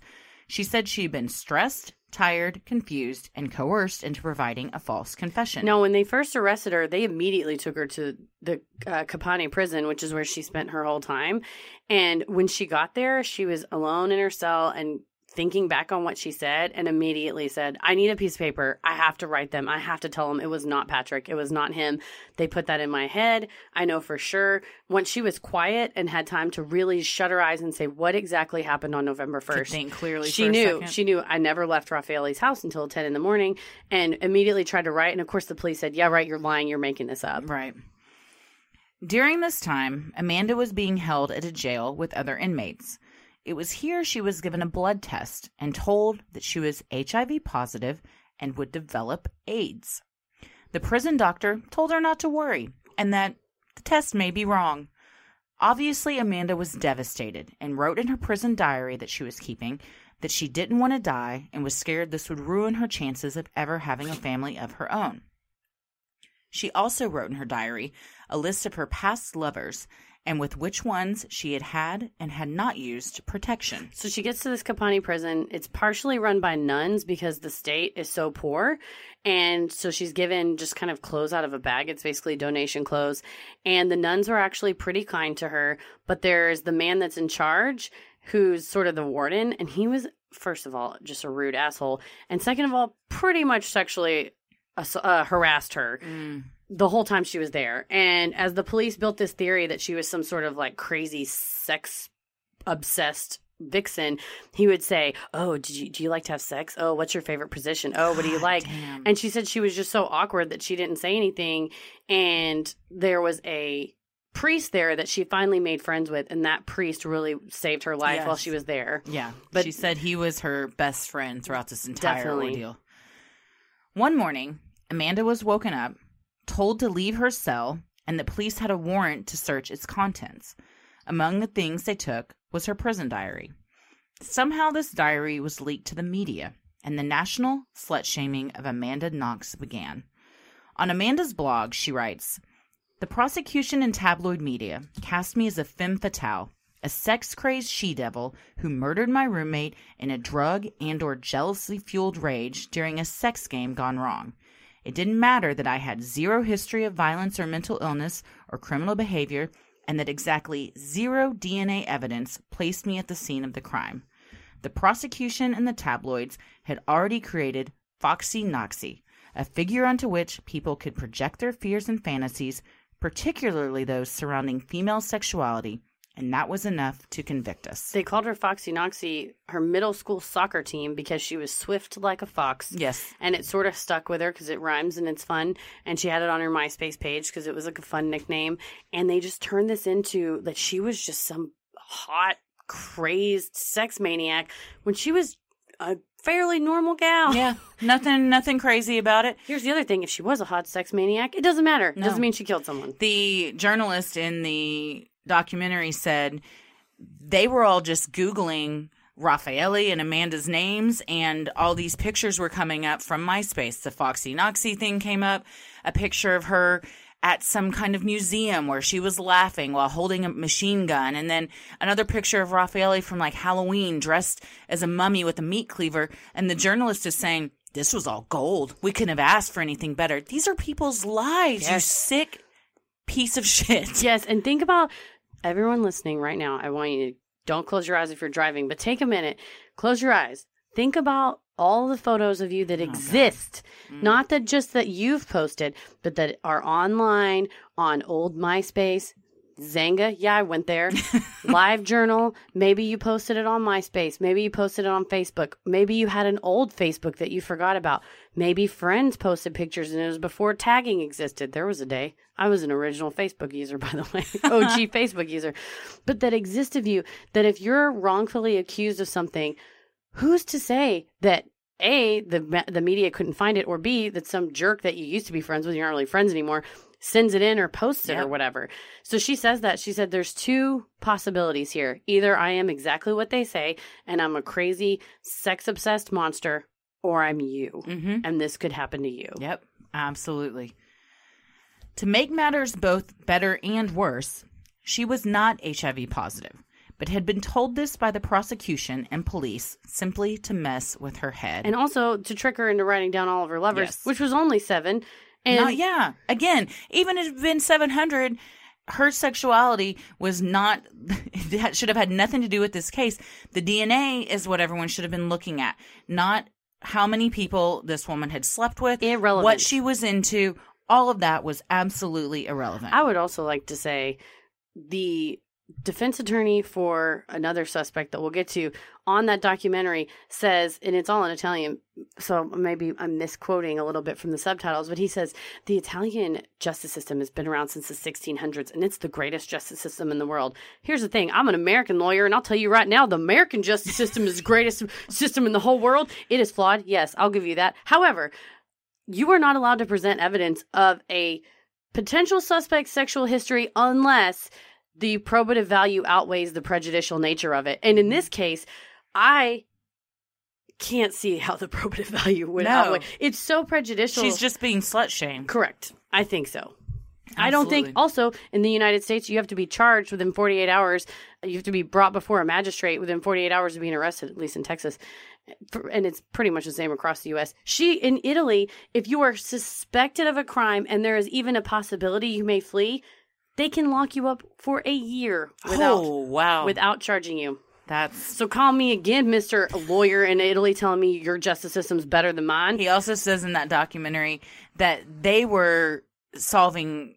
she said she had been stressed, tired, confused, and coerced into providing a false confession. No, when they first arrested her, they immediately took her to the uh, Capanne prison, which is where she spent her whole time. And when she got there, she was alone in her cell and thinking back on what she said and immediately said, I need a piece of paper. I have to write them. I have to tell them it was not Patrick. It was not him. They put that in my head. I know for sure. Once she was quiet and had time to really shut her eyes and say what exactly happened on November 1st, think clearly. she knew she knew i never left raffaele's house until 10 in the morning and immediately tried to write and of course the police said yeah right you're lying you're making this up Right. During this time, Amanda was being held at a jail with other inmates. It was here she was given a blood test and told that she was HIV positive and would develop AIDS. The prison doctor told her not to worry and that the test may be wrong. Obviously, Amanda was devastated and wrote in her prison diary that she was keeping that she didn't want to die and was scared this would ruin her chances of ever having a family of her own. She also wrote in her diary a list of her past lovers and with which ones she had had and had not used protection. so she gets to this Capanne prison. It's partially run by nuns because the state is so poor. And so she's given just kind of clothes out of a bag. It's basically donation clothes. And the nuns were actually pretty kind to her. But there's the man that's in charge who's sort of the warden. And he was first of all just a rude asshole. And second of all pretty much sexually uh, harassed her the whole time she was there. And as the police built this theory that she was some sort of like crazy sex obsessed vixen, he would say, "Oh, did you do you like to have sex? Oh, what's your favorite position? Oh, what do you like?" damn. And she said she was just so awkward that she didn't say anything. And there was a priest there that she finally made friends with, and that priest really saved her life while she was there. Yeah, but But- she said he was her best friend throughout this entire Definitely. ordeal. One morning, Amanda was woken up, told to leave her cell, and the police had a warrant to search its contents. Among the things they took was her prison diary. Somehow, this diary was leaked to the media, and the national slut shaming of Amanda Knox began. On Amanda's blog, she writes The prosecution and tabloid media cast me as a femme fatale, a sex-crazed she-devil who murdered my roommate in a drug and or jealousy fueled rage during a sex game gone wrong. It didn't matter that I had zero history of violence or mental illness or criminal behavior and that exactly zero DNA evidence placed me at the scene of the crime. The prosecution and the tabloids had already created Foxy Noxy, a figure onto which people could project their fears and fantasies, particularly those surrounding female sexuality, and that was enough to convict us. They called her Foxy Noxy her middle school soccer team because she was swift like a fox. Yes. and it sort of stuck with her because it rhymes and it's fun. And she had it on her MySpace page because it was like a fun nickname. And they just turned this into that she was just some hot, crazed sex maniac when she was a fairly normal gal. Yeah, nothing nothing crazy about it. Here's the other thing: if she was a hot sex maniac, it doesn't matter. It No. doesn't mean she killed someone. The journalist in the documentary said they were all just Googling Raffaele and Amanda's names, and all these pictures were coming up from MySpace. The Foxy Noxy thing came up, a picture of her at some kind of museum where she was laughing while holding a machine gun, and then another picture of Raffaele from like Halloween dressed as a mummy with a meat cleaver. And the journalist is saying, This was all gold. We couldn't have asked for anything better. These are people's lives, you Yes. sick piece of shit. Yes, and think about everyone listening right now. I want you to don't close your eyes if you're driving, but take a minute, close your eyes. Think about all the photos of you that oh, exist, mm. not that just that you've posted, but that are online on old MySpace. Xanga, yeah, I went there. Live Journal, maybe you posted it on MySpace. Maybe you posted it on Facebook. Maybe you had an old Facebook that you forgot about. Maybe friends posted pictures and it was before tagging existed. There was a day. I was an original Facebook user, by the way, OG Facebook user. But that exists of you, that if you're wrongfully accused of something, who's to say that A, the, the media couldn't find it, or B, that some jerk that you used to be friends with, you're not really friends anymore, sends it in or posts it or whatever. So she says that. She said there's two possibilities here. Either I am exactly what they say and I'm a crazy, sex obsessed monster, or I'm you. Mm-hmm. And this could happen to you. Yep, absolutely. To make matters both better and worse, she was not HIV positive, but had been told this by the prosecution and police simply to mess with her head. And also to trick her into writing down all of her lovers, Yes. which was only seven. And Not- yeah, again, even if it had been 700, her sexuality was not that should have had nothing to do with this case. The DNA is what everyone should have been looking at, not how many people this woman had slept with, Irrelevant. what she was into. All of that was absolutely irrelevant. I would also like to say the defense attorney for another suspect that we'll get to on that documentary says, and it's all in Italian, so maybe I'm misquoting a little bit from the subtitles, but he says the Italian justice system has been around since the 1600s and it's the greatest justice system in the world. Here's the thing I'm an American lawyer, and I'll tell you right now the American justice system is the greatest system in the whole world. It is flawed. Yes, I'll give you that. However, you are not allowed to present evidence of a potential suspect's sexual history unless the probative value outweighs the prejudicial nature of it. And in this case, I can't see how the probative value would No. outweigh. It's so prejudicial. She's just being slut shamed. correct. I think so. I don't think also in the United States you have to be charged within 48 hours. You have to be brought before a magistrate within 48 hours of being arrested, at least in Texas. And it's pretty much the same across the US. She in Italy, if you are suspected of a crime and there is even a possibility you may flee, they can lock you up for a year without oh wow, without charging you. that's. So call me again, Mr. Lawyer in Italy telling me your justice system's better than mine. He also says in that documentary that they were solving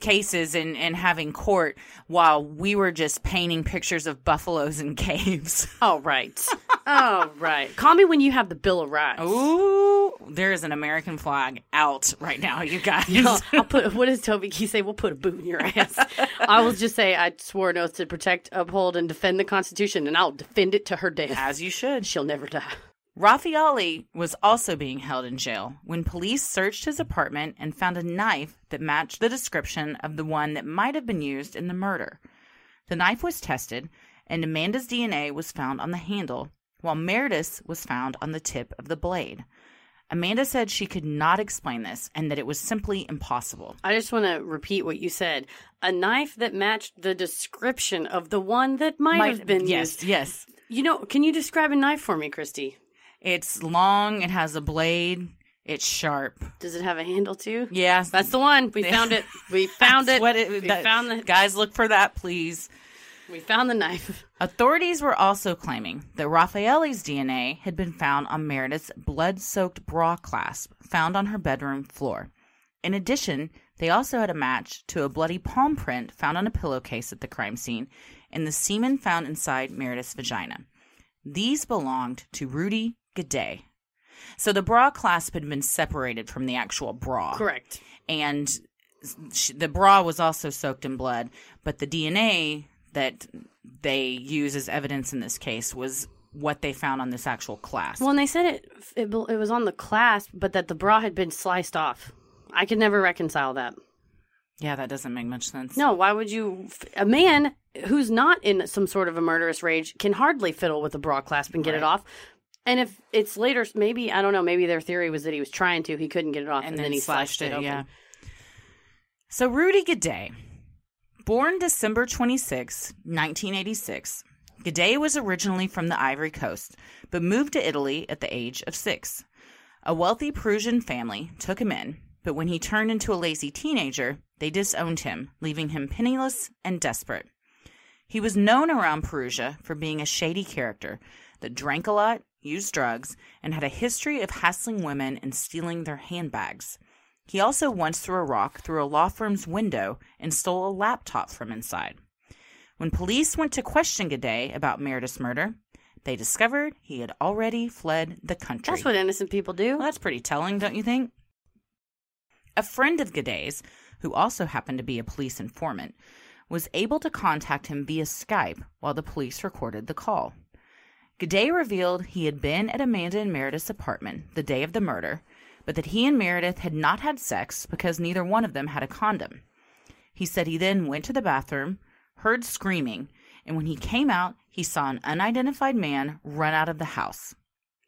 cases and, and having court while we were just painting pictures of buffaloes and caves. Oh right. oh right. Call me when you have the Bill of Rights. Ooh, there is an American flag out right now, you guys. I'll, I'll put. What does Toby Keith say? We'll put a boot in your ass. I will just say I swore an oath to protect, uphold, and defend the Constitution, and I'll defend it to her death. As you should. She'll never die. Raffaele was also being held in jail when police searched his apartment and found a knife that matched the description of the one that might have been used in the murder. The knife was tested, and Amanda's DNA was found on the handle, while Meredith's was found on the tip of the blade. Amanda said she could not explain this and that it was simply impossible. I just want to repeat what you said. A knife that matched the description of the one that might, have been yes, used. yes. You know, can you describe a knife for me, Christy? It's long, it has a blade, it's sharp. Does it have a handle too? Yes, That's the one. We found it. We found it. what it- we that- found the. Guys, look for that, please. We found the knife. Authorities were also claiming that Raffaele's DNA had been found on Meredith's blood soaked bra clasp found on her bedroom floor. In addition, they also had a match to a bloody palm print found on a pillowcase at the crime scene and the semen found inside Meredith's vagina. These belonged to Rudy Guede. So the bra clasp had been separated from the actual bra Correct. and sh- the bra was also soaked in blood, but the DNA that they use as evidence in this case was what they found on this actual clasp. Well, and they said it, it it was on the clasp, but that the bra had been sliced off. I could never reconcile that. yeah, that doesn't make much sense. No, why would you? A man who's not in some sort of a murderous rage can hardly fiddle with a bra clasp and get it off. And if it's later, maybe I don't know. Maybe their theory was that he was trying to, he couldn't get it off, and, then, he slashed, it. open. Yeah. So Rudy Guede, born December 26, 1986, Guede was originally from the Ivory Coast, but moved to Italy at the age of six. A wealthy Perusian family took him in, but when he turned into a lazy teenager, they disowned him, leaving him penniless and desperate. He was known around Perugia for being a shady character that drank a lot, used drugs, and had a history of hassling women and stealing their handbags. He also once threw a rock through a law firm's window and stole a laptop from inside. When police went to question Guede about Meredith's murder, they discovered he had already fled the country. That's what innocent people do. Well, that's pretty telling, don't you think? A friend of Guede, who also happened to be a police informant, was able to contact him via Skype while the police recorded the call. Guede revealed he had been at Amanda and Meredith's apartment the day of the murder, but that he and Meredith had not had sex because neither one of them had a condom. He said he then went to the bathroom, heard screaming, and when he came out, he saw an unidentified man run out of the house.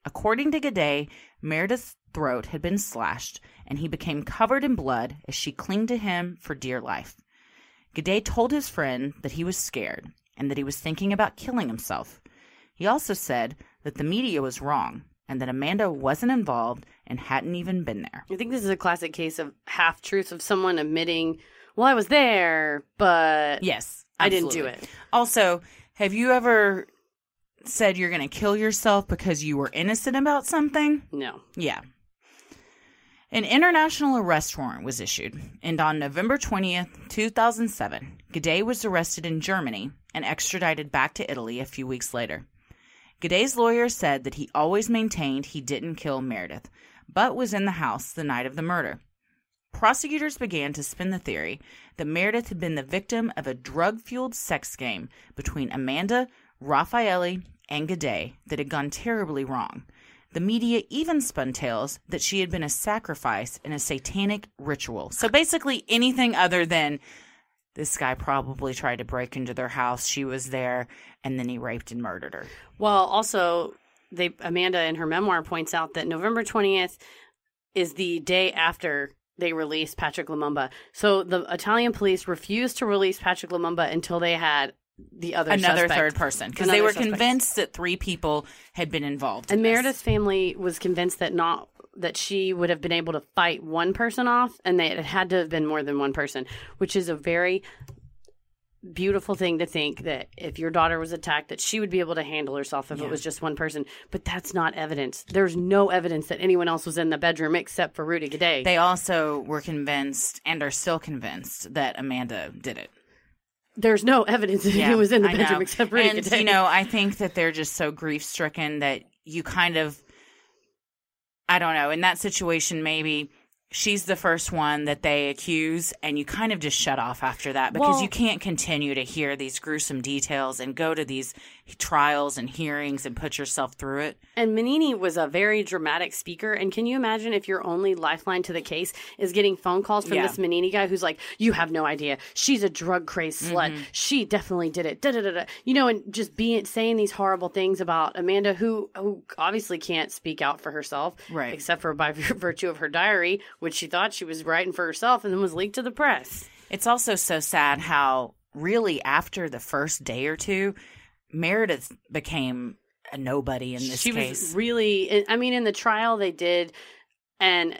According to Guede, Meredith's throat had been slashed, and he became covered in blood as she clung to him for dear life. Guede told his friend that he was scared and that he was thinking about killing himself. He also said that the media was wrong and that Amanda wasn't involved and hadn't even been there. I think this is a classic case of half truths of someone admitting well, I was there, but Yes, I didn't do it. Also, have you ever said you're going to kill yourself because you were innocent about something? No. Yeah. An international arrest warrant was issued, and on November 20th, 2007, Guede was arrested in Germany and extradited back to Italy a few weeks later. Guede's lawyer said that he always maintained he didn't kill Meredith, but was in the house the night of the murder. Prosecutors began to spin the theory that Meredith had been the victim of a drug fueled sex game between Amanda, Raffaelli, and Guede that had gone terribly wrong. The media even spun tales that she had been a sacrifice in a satanic ritual. So basically, anything other than this guy probably tried to break into their house, she was there, and then he raped and murdered her. Well, also, they Amanda in her memoir points out that November 20th is the day after they released Patrick Lumumba. So the Italian police refused to release Patrick Lumumba until they had the other Another suspect. third person. Because they were suspect. convinced that three people had been involved. And in. Meredith's family was convinced that not that she would have been able to fight one person off, and that it had to have been more than one person, which is a very beautiful thing to think that if your daughter was attacked, that she would be able to handle herself if Yeah. it was just one person. But that's not evidence. There's no evidence that anyone else was in the bedroom except for Rudy Guede. They also were convinced and are still convinced that Amanda did it. There's no evidence that Yeah, he was in the I bedroom know. except Rudy and, Guede. you know, I think that they're just so grief stricken that you kind of, I don't know, in that situation, maybe she's the first one that they accuse, and you kind of just shut off after that because Well- you can't continue to hear these gruesome details and go to these trials and hearings and put yourself through it. And Mignini was a very dramatic speaker. And can you imagine if your only lifeline to the case is getting phone calls from Yeah. this Mignini guy who's like, "You have no idea. She's a drug crazed slut. Mm-hmm. She definitely did it." Da da da da. You know, and just being saying these horrible things about Amanda, who who obviously can't speak out for herself, Right. Except for by virtue of her diary, which she thought she was writing for herself, and then was leaked to the press. It's also so sad how, really, after the first day or two, Meredith became a nobody in this she case. was really i mean in the trial they did and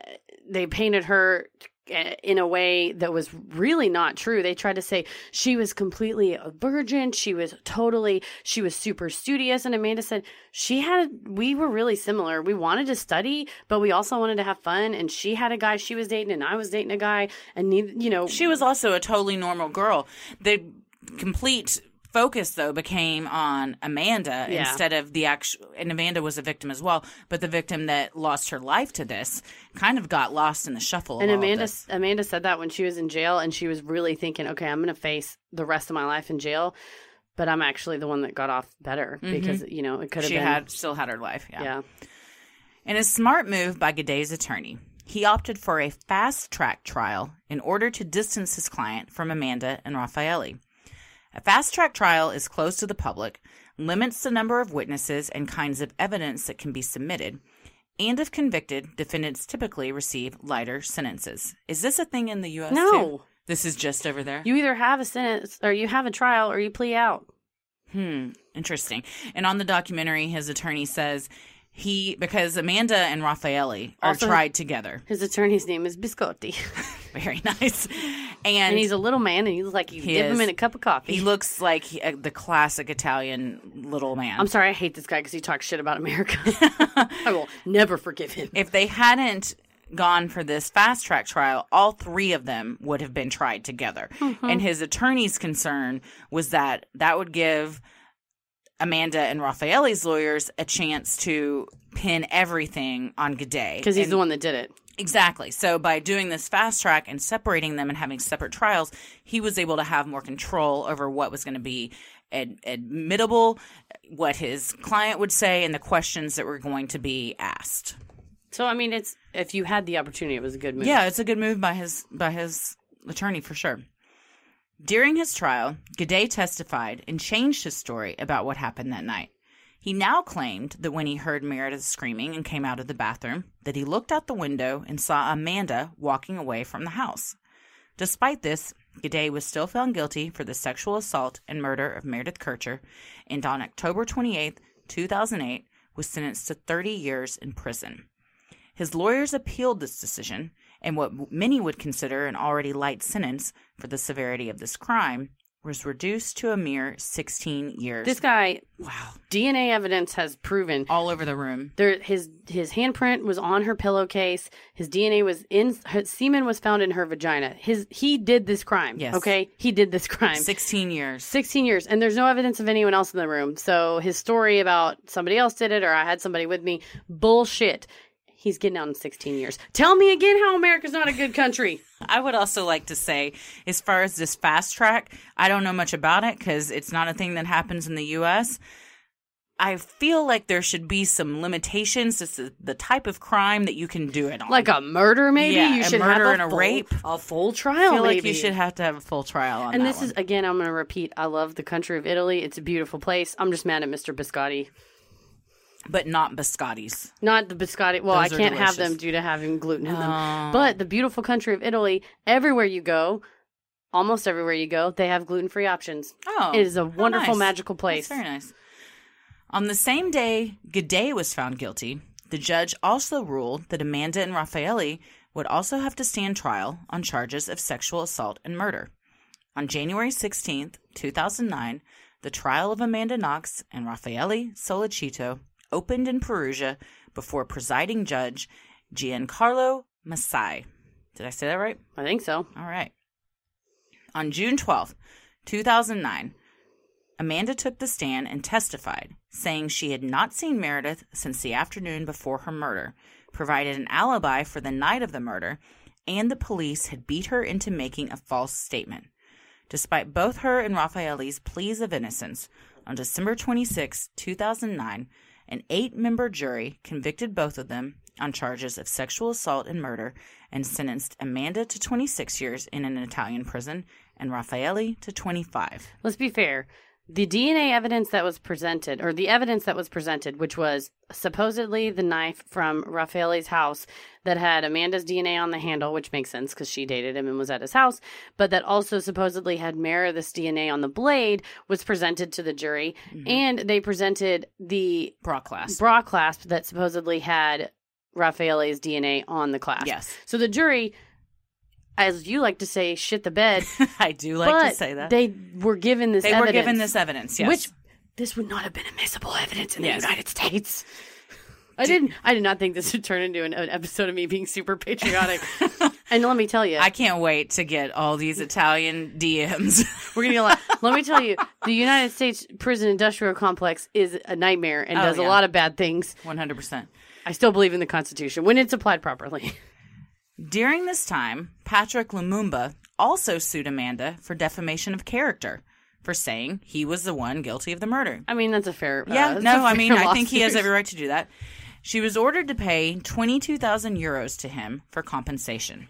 they painted her uh, in a way that was really not true. They tried to say she was completely a virgin. She was totally she was super studious. And amanda said she had we were really similar. We wanted to study but we also wanted to have fun. And she had a guy she was dating and i was dating a guy. And you know She was also a totally normal girl. The complete focus though became on Amanda Yeah. instead of the actual and Amanda was a victim as well, but the victim that lost her life to this kind of got lost in the shuffle. And of all Amanda. Amanda said that when she was in jail and she was really thinking, okay, I'm going to face the rest of my life in jail, but I'm actually the one that got off better mm-hmm. because you know it could have she been had still had her life. Yeah. yeah. In a smart move by Guede's attorney, he opted for a fast track trial in order to distance his client from Amanda and Raffaelli. A fast track trial is closed to the public, limits the number of witnesses and kinds of evidence that can be submitted, and if convicted, defendants typically receive lighter sentences. Is this a thing in the U.S. No. too? This is just over there? You either have a sentence or you have a trial or you plea out. Hmm, interesting. And on the documentary, his attorney says he, because Amanda and Raffaelli are Also- tried together. His attorney's name is Biscotti, Very nice. And, and he's a little man, and he looks like you dip him in a cup of coffee. he looks like he, uh, the classic Italian little man. I'm sorry, I hate this guy because he talks shit about America. I will never forgive him. if they hadn't gone for this fast track trial, all three of them would have been tried together. Mm-hmm. And his attorney's concern was that that would give Amanda and Raffaelli's lawyers a chance to pin everything on Guede. Because he's And- the one that did it. Exactly. So by doing this fast track and separating them and having separate trials, he was able to have more control over what was going to be ad- admittable, what his client would say, and the questions that were going to be asked. So I mean, it's if you had the opportunity, it was a good move. Yeah, it's a good move by his by his attorney for sure. During his trial, Guede testified and changed his story about what happened that night. He now claimed that when he heard Meredith screaming and came out of the bathroom, that he looked out the window and saw Amanda walking away from the house. Despite this, Guede was still found guilty for the sexual assault and murder of Meredith Kercher, and on October 28, 2008, was sentenced to 30 years in prison. His lawyers appealed this decision, and what many would consider an already light sentence for the severity of this crime was reduced to a mere 16 years. This guy, wow. DNA evidence has proven All over the room. there his his handprint was on her pillowcase. His DNA was in her semen was found in her vagina. His he did this crime. Yes. Okay, he did this crime. 16 years. 16 years and there's no evidence of anyone else in the room so his story about somebody else did it or i had somebody with me bullshit he's getting out in 16 years tell me again how america's not a good country I would also like to say, as far as this fast track, I don't know much about it because it's not a thing that happens in the U.S. I feel like there should be some limitations to the type of crime that you can do it on. like a murder maybe Yeah, you a should murder have and a full- rape. a full I trial feel like you should have to have a full trial on and this one. is again i'm going to repeat i love the country of italy it's a beautiful place i'm just mad at mr biscotti but not biscottis. Not the biscotti. Well, Those I can't have them due to having gluten in them. Oh. But the beautiful country of Italy, everywhere you go, almost everywhere you go, they have gluten free options. Oh, it is a wonderful, nice. magical place. That's very nice. On the same day Guede was found guilty, the judge also ruled that Amanda and Raffaele would also have to stand trial on charges of sexual assault and murder. On January 16th, 2009, the trial of Amanda Knox and Raffaele Sollecito opened in Perugia before presiding judge Giancarlo Massei. Did I say that right? I think so. All right. On June twelfth, 2009, Amanda took the stand and testified, saying she had not seen Meredith since the afternoon before her murder, provided an alibi for the night of the murder, and the police had beat her into making a false statement. Despite both her and Raffaele's pleas of innocence, on December 26, 2009, an eight member jury convicted both of them on charges of sexual assault and murder and sentenced Amanda to 26 years in an Italian prison and Raffaele to 25. Let's be fair. The DNA evidence that was presented, or the evidence that was presented, which was supposedly the knife from Raffaele's house that had Amanda's DNA on the handle, which makes sense because she dated him and was at his house, but that also supposedly had Meredith's DNA on the blade, was presented to the jury. Mm-hmm. And they presented the Bra class. bra clasp that supposedly had Raffaele's DNA on the clasp. Yes. So the jury, as you like to say, shit the bed. I do like but to say that. They were given this They were evidence, given this evidence, yes. Which this would not have been admissible evidence in the Yes. United States. I didn't. I did not think this would turn into an, an episode of me being super patriotic. and let me tell you, I can't wait to get all these Italian DMs. we're gonna lot. let me tell you, the United States prison industrial complex is a nightmare and Oh, does a lot of bad things. 100%. I still believe in the Constitution when it's applied properly. During this time, Patrick Lumumba also sued Amanda for defamation of character for saying he was the one guilty of the murder. I mean, that's a fair. uh, Yeah, no, I mean, fair I think he has every right to do that. She was ordered to pay 22,000 euros to him for compensation.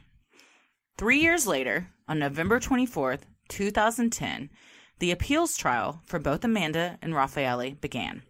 Three years later, on November 24th, 2010, the appeals trial for both Amanda and Raffaele began.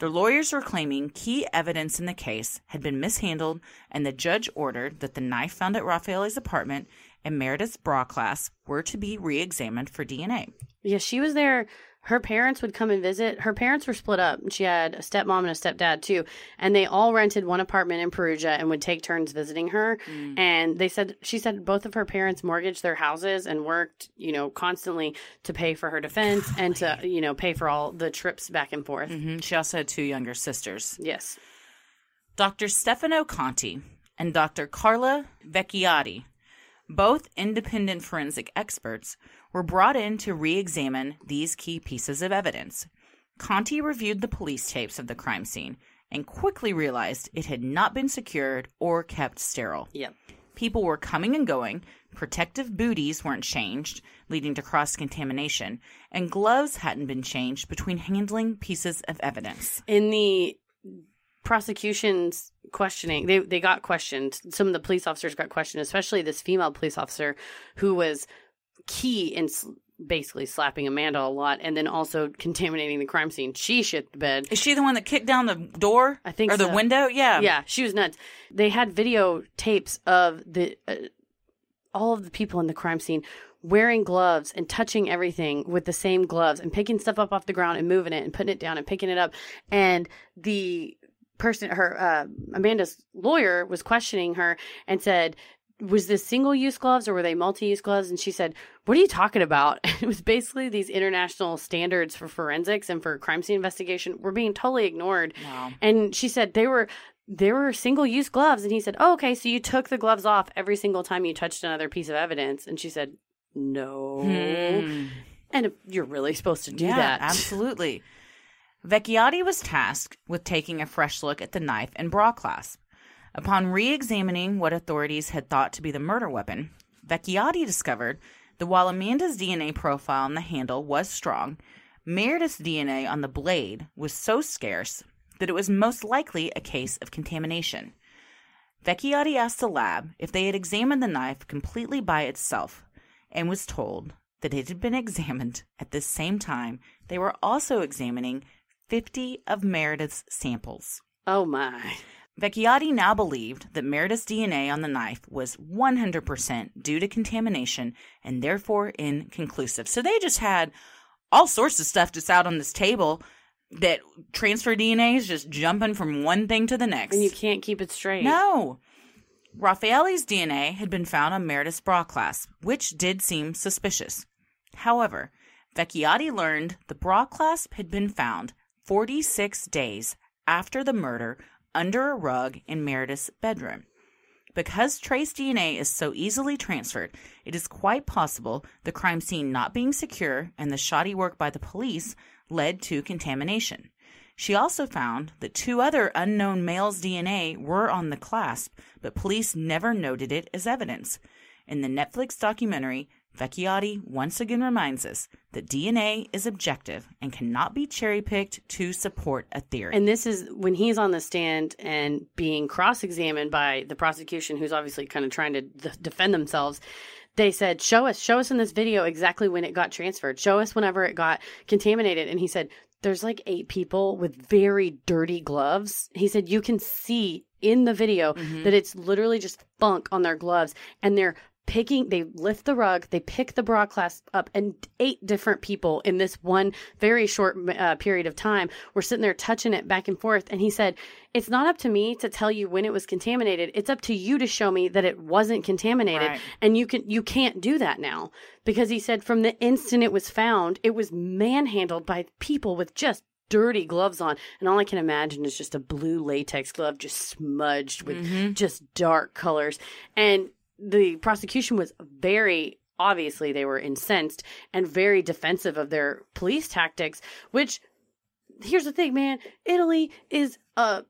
The lawyers were claiming key evidence in the case had been mishandled, and the judge ordered that the knife found at Raffaele's apartment and Meredith's bra clasp were to be re examined for DNA. Yeah, she was there. Her parents would come and visit. Her parents were split up. She had a stepmom and a stepdad too, and they all rented one apartment in Perugia and would take turns visiting her. And they said she said both of her parents mortgaged their houses and worked, you know, constantly to pay for her defense and to, you know, pay for all the trips back and forth. Mhm. She also had two younger sisters. Yes. Dr. Stefano Conti and Dr. Carla Vecchiotti, both independent forensic experts, were brought in to re examine these key pieces of evidence. Conti reviewed the police tapes of the crime scene and quickly realized it had not been secured or kept sterile. Yep. People were coming and going, protective booties weren't changed, leading to cross contamination, and gloves hadn't been changed between handling pieces of evidence. in the prosecution's questioning they they got questioned some of the police officers got questioned especially this female police officer who was key in basically slapping amanda a lot and then also contaminating the crime scene. She shit the bed. Is she the one that kicked down the door? I think or the window. Yeah, yeah she was nuts. They had video tapes of the uh, all of the people in the crime scene wearing gloves and touching everything with the same gloves and picking stuff up off the ground and moving it and putting it down and picking it up. And the person her uh, amanda's lawyer was questioning her and said was this single use gloves or were they multi use gloves? And she said, What are you talking about? it was basically these international standards for forensics and for crime scene investigation were being totally ignored. Wow. And she said they were they were single use gloves. And he said, Oh, okay, so you took the gloves off every single time you touched another piece of evidence. And she said, No. Hmm. And you're really supposed to do yeah, that. absolutely. Vecchiotti was tasked with taking a fresh look at the knife and bra clasp. Upon re examining what authorities had thought to be the murder weapon, Vecchiotti discovered that while Amanda's DNA profile on the handle was strong, Meredith's DNA on the blade was so scarce that it was most likely a case of contamination. Vecchiotti asked the lab if they had examined the knife completely by itself and was told that it had been examined at the same time they were also examining 50 of Meredith's samples. Oh my. Vecchiotti now believed that Meredith's DNA on the knife was 100% due to contamination and therefore inconclusive. So they just had all sorts of stuff just out on this table that transfer DNA is just jumping from one thing to the next. And you can't keep it straight. No. Raffaelli's DNA had been found on Meredith's bra clasp, which did seem suspicious. However, Vecchiotti learned the bra clasp had been found 46 days after the murder under a rug in Meredith's bedroom. Because trace DNA is so easily transferred, it is quite possible the crime scene not being secure and the shoddy work by the police led to contamination. She also found that two other unknown males' DNA were on the clasp, but police never noted it as evidence. In the Netflix documentary, Vecchiotti once again reminds us that DNA is objective and cannot be cherry picked to support a theory. And this is when he's on the stand and being cross examined by the prosecution, who's obviously kind of trying to d- defend themselves. They said, Show us, show us in this video exactly when it got transferred. Show us whenever it got contaminated. And he said, There's like eight people with very dirty gloves. He said, You can see in the video mm-hmm. that it's literally just funk on their gloves and they're picking they lift the rug they pick the bra clasp up and eight different people in this one very short uh, period of time were sitting there touching it back and forth. And he said it's not up to me to tell you when it was contaminated. It's up to you to show me that it wasn't contaminated. Right. and you can you can't do that now. Because he said from the instant it was found it was manhandled by people with just dirty gloves on. And all i can imagine is just a blue latex glove just smudged with just dark colors. And the prosecution was very obviously they were incensed and very defensive of their police tactics which here's the thing man italy is a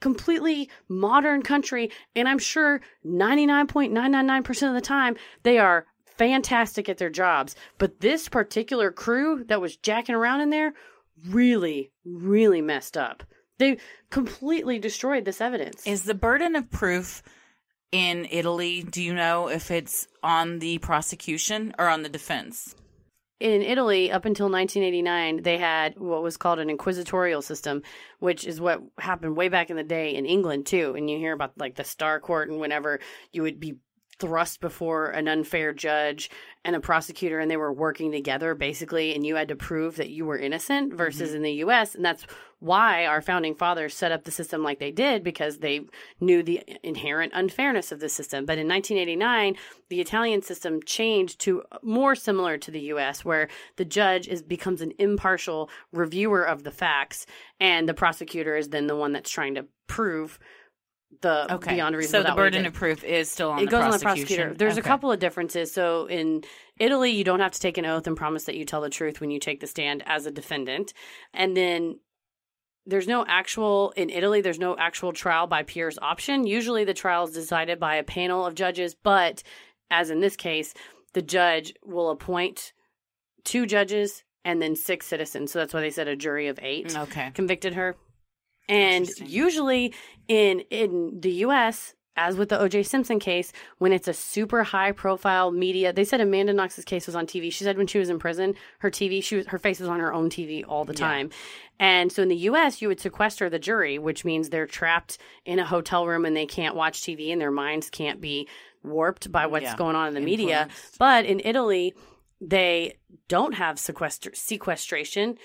completely modern country and i'm sure 99.999% of the time they are fantastic at their jobs. But this particular crew that was jacking around in there really really messed up. They completely destroyed this evidence. Is the burden of proof in Italy, do you know if it's on the prosecution or on the defense? in Italy, up until 1989, they had what was called an inquisitorial system, which is what happened way back in the day in England too. And you hear about like the Star Court and whenever you would be thrust before an unfair judge and a prosecutor and they were working together basically and you had to prove that you were innocent versus mm-hmm. in the US and that's why our founding fathers set up the system like they did because they knew the inherent unfairness of the system but in 1989 the Italian system changed to more similar to the US where the judge is becomes an impartial reviewer of the facts and the prosecutor is then the one that's trying to prove the Okay. beyond reason so the without what he burden of proof is still on it the goes on the prosecutor. There's a couple of differences. So in Italy, you don't have to take an oath and promise that you tell the truth when you take the stand as a defendant. And then there's no actual in Italy. There's no actual trial by peers option. Usually, the trial is decided by a panel of judges. But as in this case, the judge will appoint two judges and then six citizens. So that's why they said a jury of eight mm, Okay. convicted her. And usually in in the US, as with the OJ Simpson case, when it's a super high profile media, they said Amanda Knox's case was on TV. She said when she was in prison, her TV, she was her face was on her own TV all the Yeah. time. And so in the US, you would sequester the jury, which means they're trapped in a hotel room and they can't watch TV and their minds can't be warped by what's Yeah. going on in the media. But in Italy, they don't have sequester sequestration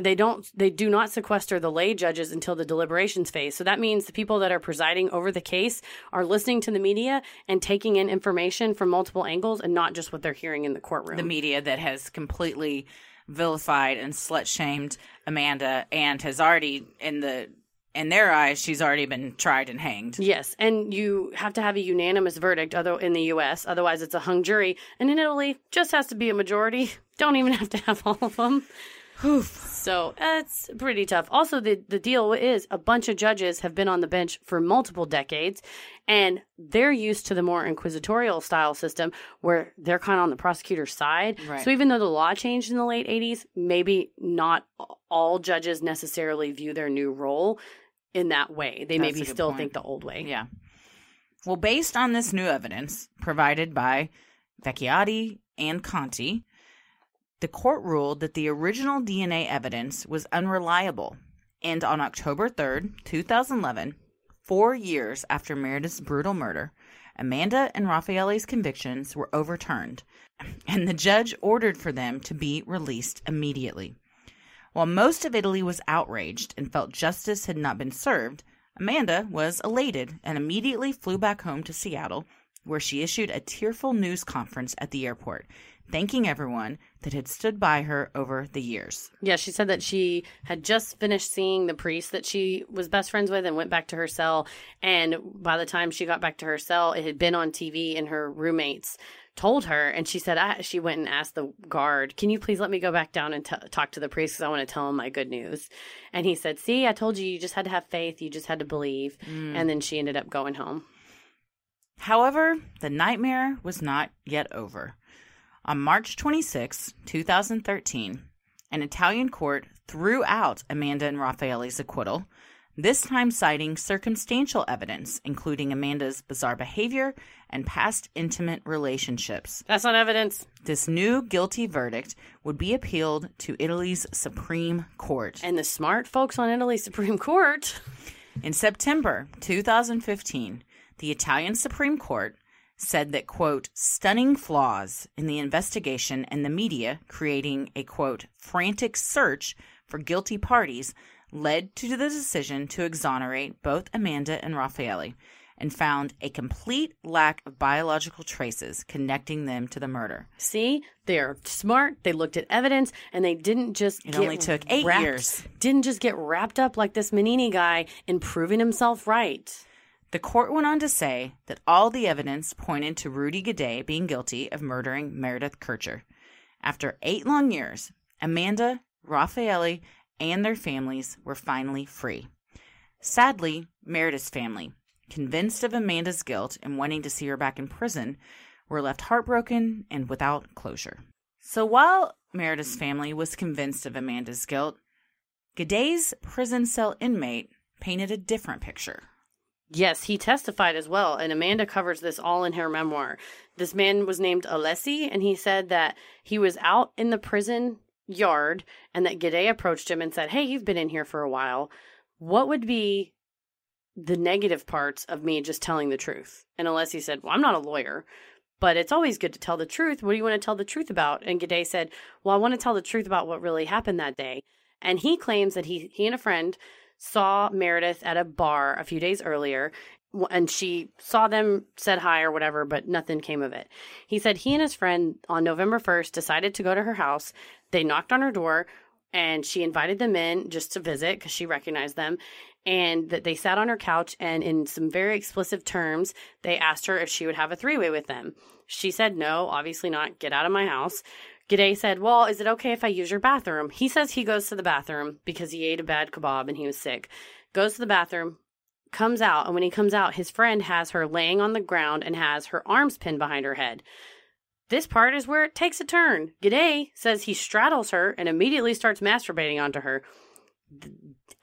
they don't they do not sequester the lay judges until the deliberations phase. So that means the people that are presiding over the case are listening to the media and taking in information from multiple angles and not just what they're hearing in the courtroom. The media that has completely vilified and slut shamed Amanda and has already in the in their eyes she's already been tried and hanged. Yes, and you have to have a unanimous verdict other in the US, otherwise it's a hung jury. And in Italy, just has to be a majority. Don't even have to have all of them. So that's pretty tough. Also, the, the deal is a bunch of judges have been on the bench for multiple decades, and they're used to the more inquisitorial style system where they're kind of on the prosecutor's side. Right. So even though the law changed in the late 80s, maybe not all judges necessarily view their new role in that way. They That's maybe still point. think the old way. Yeah. Well, based on this new evidence provided by Vecchiotti and Conti, the court ruled that the original DNA evidence was unreliable. And on October 3rd, 2011, four years after Meredith's brutal murder, Amanda and Raffaele's convictions were overturned, and the judge ordered for them to be released immediately. While most of Italy was outraged and felt justice had not been served, Amanda was elated and immediately flew back home to Seattle, where she issued a tearful news conference at the airport, thanking everyone that had stood by her over the years. Yeah, she said that she had just finished seeing the priest that she was best friends with and went back to her cell. And by the time she got back to her cell, it had been on TV and her roommates told her. And she said, I, she went and asked the guard, Can you please let me go back down and t- talk to the priest because I want to tell him my good news? And he said, See, I told you, you just had to have faith. You just had to believe. Mm. And then she ended up going home. However, the nightmare was not yet over. On March 26, 2013, an Italian court threw out Amanda and Raffaele's acquittal, this time citing circumstantial evidence, including Amanda's bizarre behavior and past intimate relationships. That's not evidence. This new guilty verdict would be appealed to Italy's Supreme Court. And the smart folks on Italy's Supreme Court. In September 2015, the Italian Supreme Court said that, quote, stunning flaws in the investigation and the media creating a, quote, frantic search for guilty parties led to the decision to exonerate both Amanda and Raffaele and found a complete lack of biological traces connecting them to the murder. See, they're smart. They looked at evidence, and they didn't just. It get only took eight wrapped- years. Didn't just get wrapped up like this Mignini guy in proving himself right. The court went on to say that all the evidence pointed to Rudy Guede being guilty of murdering Meredith Kercher. After eight long years, Amanda, Raffaele, and their families were finally free. Sadly, Meredith's family, convinced of Amanda's guilt and wanting to see her back in prison, were left heartbroken and without closure. So while Meredith's family was convinced of Amanda's guilt, Guede's prison cell inmate painted a different picture. Yes, he testified as well, and Amanda covers this all in her memoir. This man was named Alessi, and he said that he was out in the prison yard and that Guede approached him and said, Hey, you've been in here for a while. What would be the negative parts of me just telling the truth? And Alessi said, Well, I'm not a lawyer, but it's always good to tell the truth. What do you want to tell the truth about? And Guede said, Well, I want to tell the truth about what really happened that day. And he claims that he he and a friend saw Meredith at a bar a few days earlier and she saw them, said hi or whatever, but nothing came of it. He said he and his friend on November 1st decided to go to her house. They knocked on her door and she invited them in just to visit because she recognized them. And that they sat on her couch and in some very explicit terms, they asked her if she would have a three way with them. She said no, obviously not. Get out of my house. Guede said, Well, is it okay if I use your bathroom? He says he goes to the bathroom because he ate a bad kebab and he was sick. Goes to the bathroom, comes out, and when he comes out, his friend has her laying on the ground and has her arms pinned behind her head. This part is where it takes a turn. Guede says he straddles her and immediately starts masturbating onto her.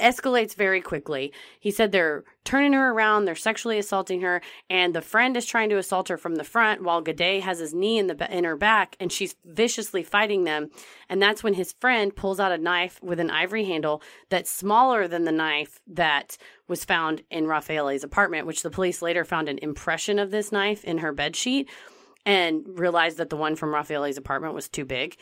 Escalates very quickly. He said they're turning her around, they're sexually assaulting her, and the friend is trying to assault her from the front while Guede has his knee in the in her back, and she's viciously fighting them. And that's when his friend pulls out a knife with an ivory handle that's smaller than the knife that was found in Raffaele's apartment, which the police later found an impression of this knife in her bed sheet and realized that the one from Raffaele's apartment was too big.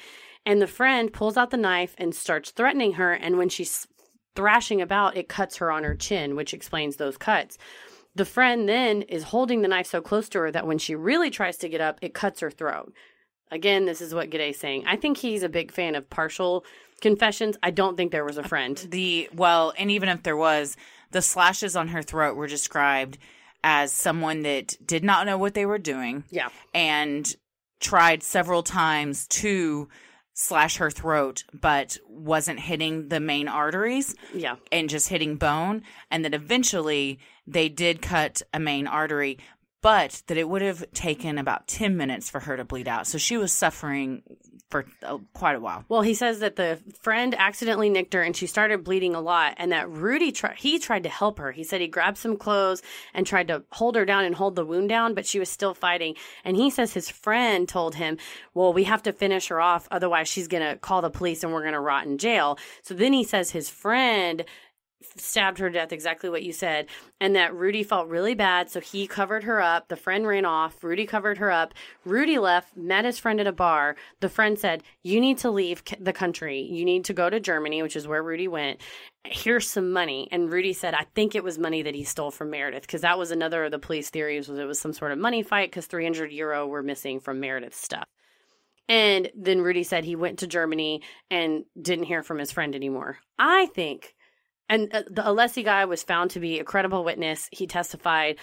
And the friend pulls out the knife and starts threatening her. And when she's thrashing about, it cuts her on her chin, which explains those cuts. The friend then is holding the knife so close to her that when she really tries to get up, it cuts her throat. Again, this is what Guede's saying. I think he's a big fan of partial confessions. I don't think there was a friend. The well, and even if there was, the slashes on her throat were described as someone that did not know what they were doing. Yeah. And tried several times to slash her throat, but wasn't hitting the main arteries Yeah. and just hitting bone. And then eventually they did cut a main artery, but that it would have taken about 10 minutes for her to bleed out. So she was suffering for uh, quite a while. Well, he says that the friend accidentally nicked her and she started bleeding a lot, and that Rudy. He tried to help her. He said he grabbed some clothes and tried to hold her down and hold the wound down, but she was still fighting. And he says his friend told him, "Well, we have to finish her off, otherwise she's gonna call the police and we're gonna rot in jail." So then he says his friend stabbed her to death exactly what you said and that rudy felt really bad so he covered her up the friend ran off rudy covered her up rudy left met his friend at a bar the friend said you need to leave the country you need to go to germany which is where rudy went here's some money and rudy said i think it was money that he stole from meredith because that was another of the police theories was it was some sort of money fight because 300 euro were missing from meredith's stuff and then Rudy said he went to Germany and didn't hear from his friend anymore. I think, and uh, the Alessi guy was found to be a credible witness. He testified,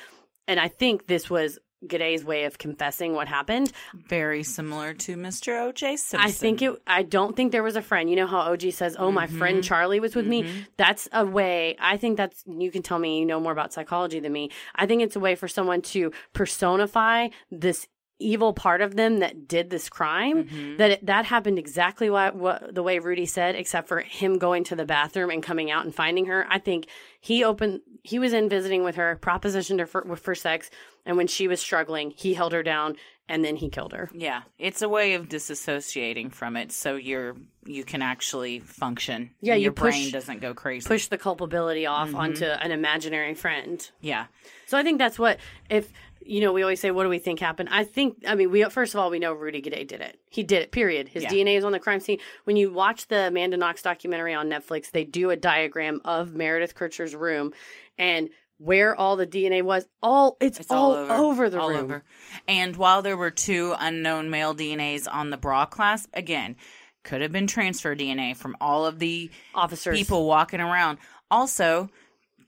and I think this was Guede's way of confessing what happened. Very similar to Mr. O.J. Simpson. I think it. I don't think there was a friend. You know how OG says, "Oh, my friend Charlie was with me." That's a way. I think that's. You can tell me you know more about psychology than me. I think it's a way for someone to personify this evil part of them that did this crime. Mm-hmm. That it, that happened exactly what, what the way Rudy said, except for him going to the bathroom and coming out and finding her. I think he opened. He was in visiting with her, propositioned her for, for sex, and when she was struggling, he held her down and then he killed her. Yeah, it's a way of disassociating from it, so you're you can actually function. Yeah, you your push- brain doesn't go crazy. push the culpability off mm-hmm. onto an imaginary friend. Yeah, So I think that's what if you know we always say what do we think happened? I think I mean we first of all we know Rudy Gay did it. He did it. Period. His Yeah. DNA is on the crime scene. When you watch the Amanda Knox documentary on Netflix, they do a diagram of Meredith Kercher's room and where all the DNA was. All it's, it's all, all, over, the all room. over. And while there were two unknown male DNAs on the bra clasp, again, could have been transfer DNA from all of the Officers people walking around. Also,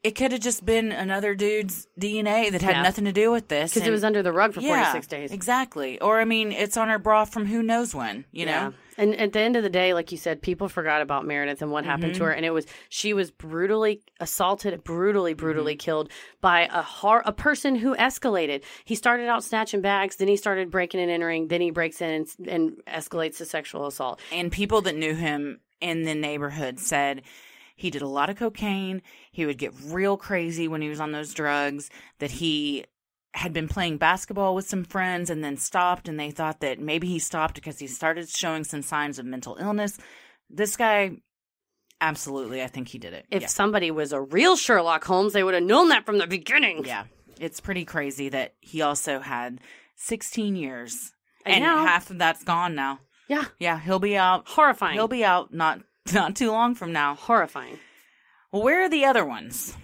it could have just been another dude's DNA that had Yeah. nothing to do with this. because it was under the rug for yeah, 46 days. Exactly. Or I mean, it's on her bra from who knows when, you know? And at the end of the day, like you said, people forgot about Meredith and what happened Mm-hmm. to her, and it was she was brutally assaulted, brutally, brutally Mm-hmm. killed by a har- a person who escalated. He started out snatching bags, then he started breaking and entering, then he breaks in and, and escalates to sexual assault. and people that knew him in the neighborhood said he did a lot of cocaine. He would get real crazy when he was on those drugs, that he had been playing basketball with some friends and then stopped, and they thought that maybe he stopped because he started showing some signs of mental illness. This guy, absolutely, I think he did it. If yeah. somebody was a real Sherlock Holmes, they would have known that from the beginning. yeah, it's pretty crazy that he also had 16 years, And and now- half of that's gone now. yeah, Yeah, he'll be out. horrifying. He'll be out not not too long from now. horrifying. Well, where are the other ones?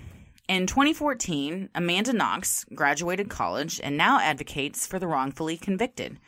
In 2014, Amanda Knox graduated college and now advocates for the wrongfully convicted.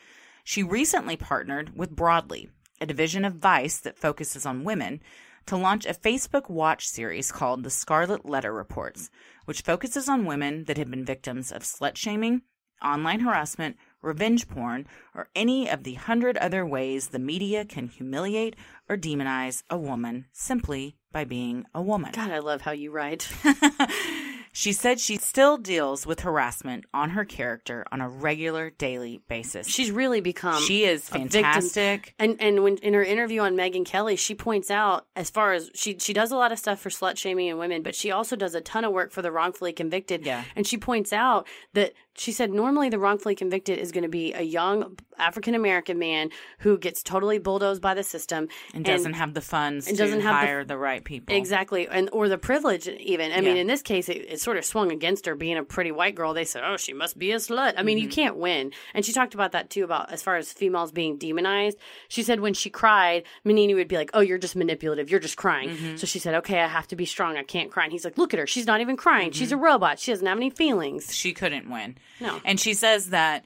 She recently partnered with Broadly, a division of Vice that focuses on women, to launch a Facebook watch series called The Scarlet Letter Reports, which focuses on women that have been victims of slut shaming, online harassment, revenge porn, or any of the hundred other ways the media can humiliate or demonize a woman simply by being a woman. God, I love how you write. She said she still deals with harassment on her character on a regular daily basis. She's really become she is fantastic. And and when in her interview on Megyn Kelly, she points out as far as she she does a lot of stuff for slut shaming and women, but she also does a ton of work for the wrongfully convicted. Yeah. And she points out that she said normally the wrongfully convicted is going to be a young African American man who gets totally bulldozed by the system and doesn't have the funds and to doesn't have the- hire the, right people. Exactly, and or the privilege even. I mean, in this case, it, it sort of swung against her being a pretty white girl. They said, "Oh, she must be a slut." I mean, you Mm-hmm. can't win. And she talked about that too, about as far as females being demonized. She said when she cried, Mignini would be like, "Oh, you're just manipulative. You're just crying." Mm-hmm. So she said, "Okay, I have to be strong. I can't cry." And he's like, "Look at her. She's not even crying. She's Mm-hmm. a robot. She doesn't have any feelings." She couldn't win. No. And she says that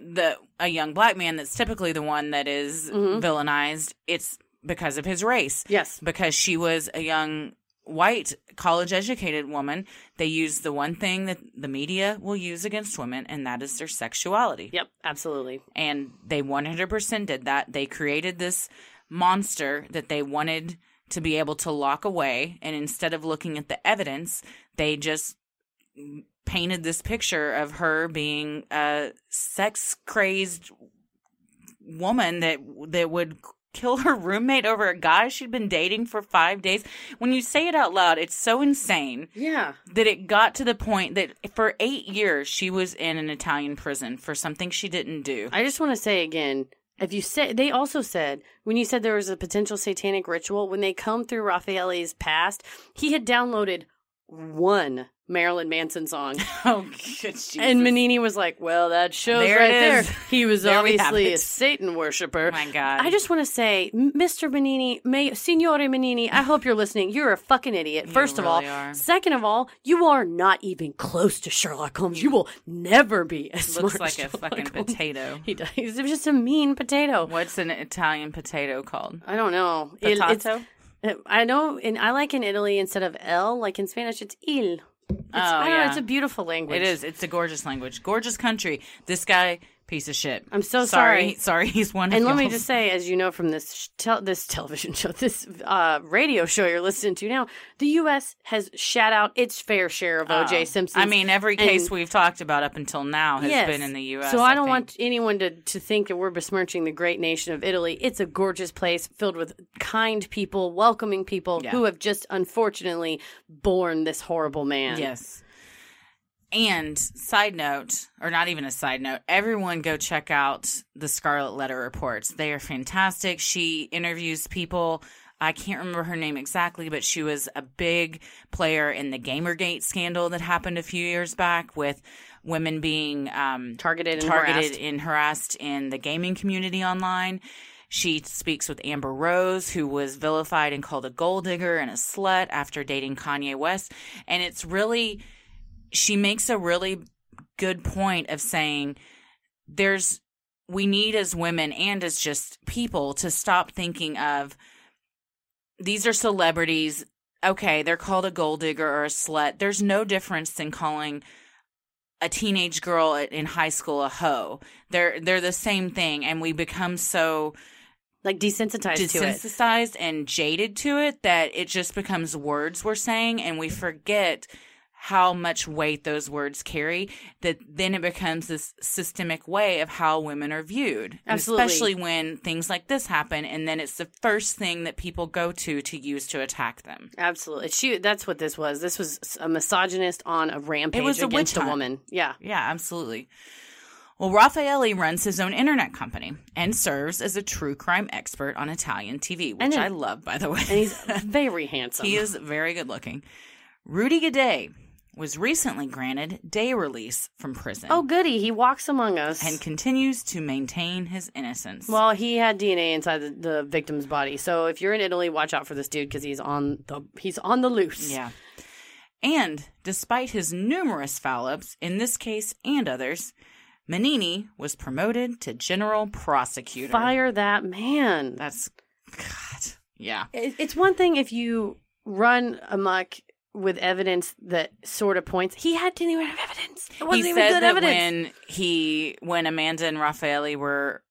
the a young black man that's typically the one that is Mm-hmm. villainized, it's because of his race. Yes. Because she was a young white college educated woman. They use the one thing that the media will use against women and that is their sexuality. Yep. Absolutely. and they 100% did that. They created this monster that they wanted to be able to lock away, and instead of looking at the evidence, they just painted this picture of her being a sex crazed woman that that would kill her roommate over a guy she'd been dating for 5 days. When you say it out loud, it's so insane Yeah. that it got to the point that for 8 years she was in an Italian prison for something she didn't do. I just want to say again, if you say they also said when you said there was a potential satanic ritual when they come through Raffaele's past, he had downloaded one Marilyn Manson song, Oh, good Jesus. and Mignini was like, "Well, that shows There right there. He was There obviously a. Satan worshiper." Oh my God. I just want to say, Mr. Mignini, may, Signore Mignini, I hope you're listening. You're a fucking idiot. First of all, are. second of all, you are not even close to Sherlock Holmes. You will never be as looks smart like as a fucking Holmes. potato. He does. He's just a mean potato. What's an Italian potato called? I don't know. Potato? it- Uh, I know, and I like in Italy instead of el, like in Spanish, it's il. It's, Oh, don't know. It's a beautiful language. It is. It's a gorgeous language. Gorgeous country. This guy, piece of shit. I'm so sorry. sorry. Sorry, he's one And let me just say, as you know from this sh- tel- this television show, this uh, radio show you're listening to now, the U.S. has shat out its fair share of O.J. Oh. Simpson. I mean, every case And- we've talked about up until now has Yes. been in the U.S. So I don't think. want anyone to, to think that we're besmirching the great nation of Italy. It's a gorgeous place filled with kind people, welcoming people Yeah. who have just unfortunately borne this horrible man. Yes. And side note, or not even a side note, everyone go check out the Scarlet Letter reports. They are fantastic. She interviews people. I can't remember her name exactly, but she was a big player in the Gamergate scandal that happened a few years back with women being um, Targeted and targeted harassed. and harassed in the gaming community online. She speaks with Amber Rose, who was vilified and called a gold digger and a slut after dating Kanye West. And it's really, she makes a really good point of saying there's, we need as women and as just people to stop thinking of these are celebrities. Okay, they're called a gold digger or a slut. There's no difference than calling a teenage girl in high school a hoe. They're they're the same thing, and we become so Like desensitized to it. desensitized and jaded to it that it just becomes words we're saying, and we forget how much weight those words carry. That then it becomes this systemic way of how women are viewed, Absolutely. especially when things like this happen, and then it's the first thing that people go to to use to attack them. Absolutely. She that's what this was. This was a misogynist on a rampage was a witch against a hunt. woman. Yeah. Yeah, absolutely. Well, Raffaele runs his own internet company and serves as a true crime expert on Italian TV, which then- I love, by the way. And he's very handsome. he is very good looking. Rudy Guede was recently granted day release from prison Oh goody, he walks among us. and continues to maintain his innocence. well, he had DNA inside the, the victim's body. So if you're in Italy, watch out for this dude because he's on the he's on the loose. yeah. And despite his numerous foul ups, in this case and others, Mignini was promoted to general prosecutor. Fire that man. That's God. Yeah. It's one thing if you run amok with evidence that sort of points. He had didn't even have evidence. It wasn't he even said good that evidence. when he when Amanda and Raffaele were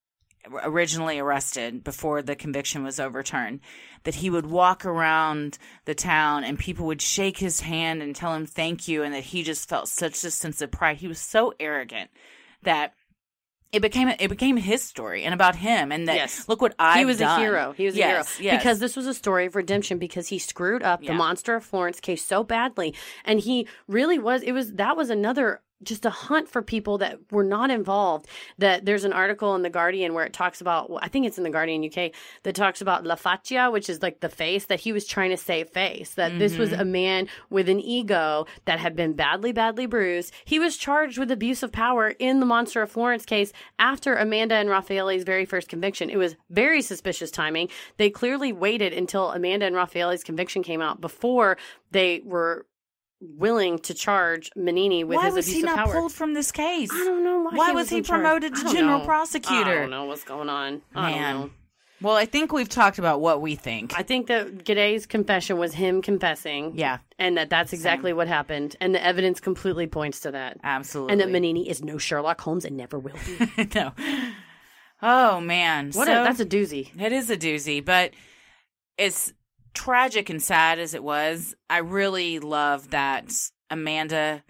originally arrested before the conviction was overturned that he would walk around the town and people would shake his hand and tell him thank you and that he just felt such a sense of pride he was so arrogant that it became it became his story and about him and that Yes. look what I he was a hero. He was a hero yes. because this was a story of redemption because he screwed up Yeah. the monster of Florence case so badly, and he really was. It was that was another just a hunt for people that were not involved. That there's an article in the Guardian where it talks about, well, I think it's in the Guardian UK that talks about la faccia, which is like the face that he was trying to save face. That this was mm-hmm. a man with an ego that had been badly, badly bruised. He was charged with abuse of power in the Monster of Florence case after Amanda and Raffaele's very first conviction. It was very suspicious timing. They clearly waited until Amanda and Raffaele's conviction came out before they were willing to charge Mignini with Why his was he not pulled from this case? I don't know why. Why he was he in charge. promoted to general know. prosecutor? I don't know what's going on. I don't Man. know. Well, I think we've talked about what we think. I think that Guede's confession was him confessing. yeah, And that that's exactly what happened. And the evidence completely points to that. absolutely. And that Mignini is no Sherlock Holmes and never will be. no. Oh man, What so, a, that's a doozy. It is a doozy, but it's tragic and sad as it was. I really love that Amanda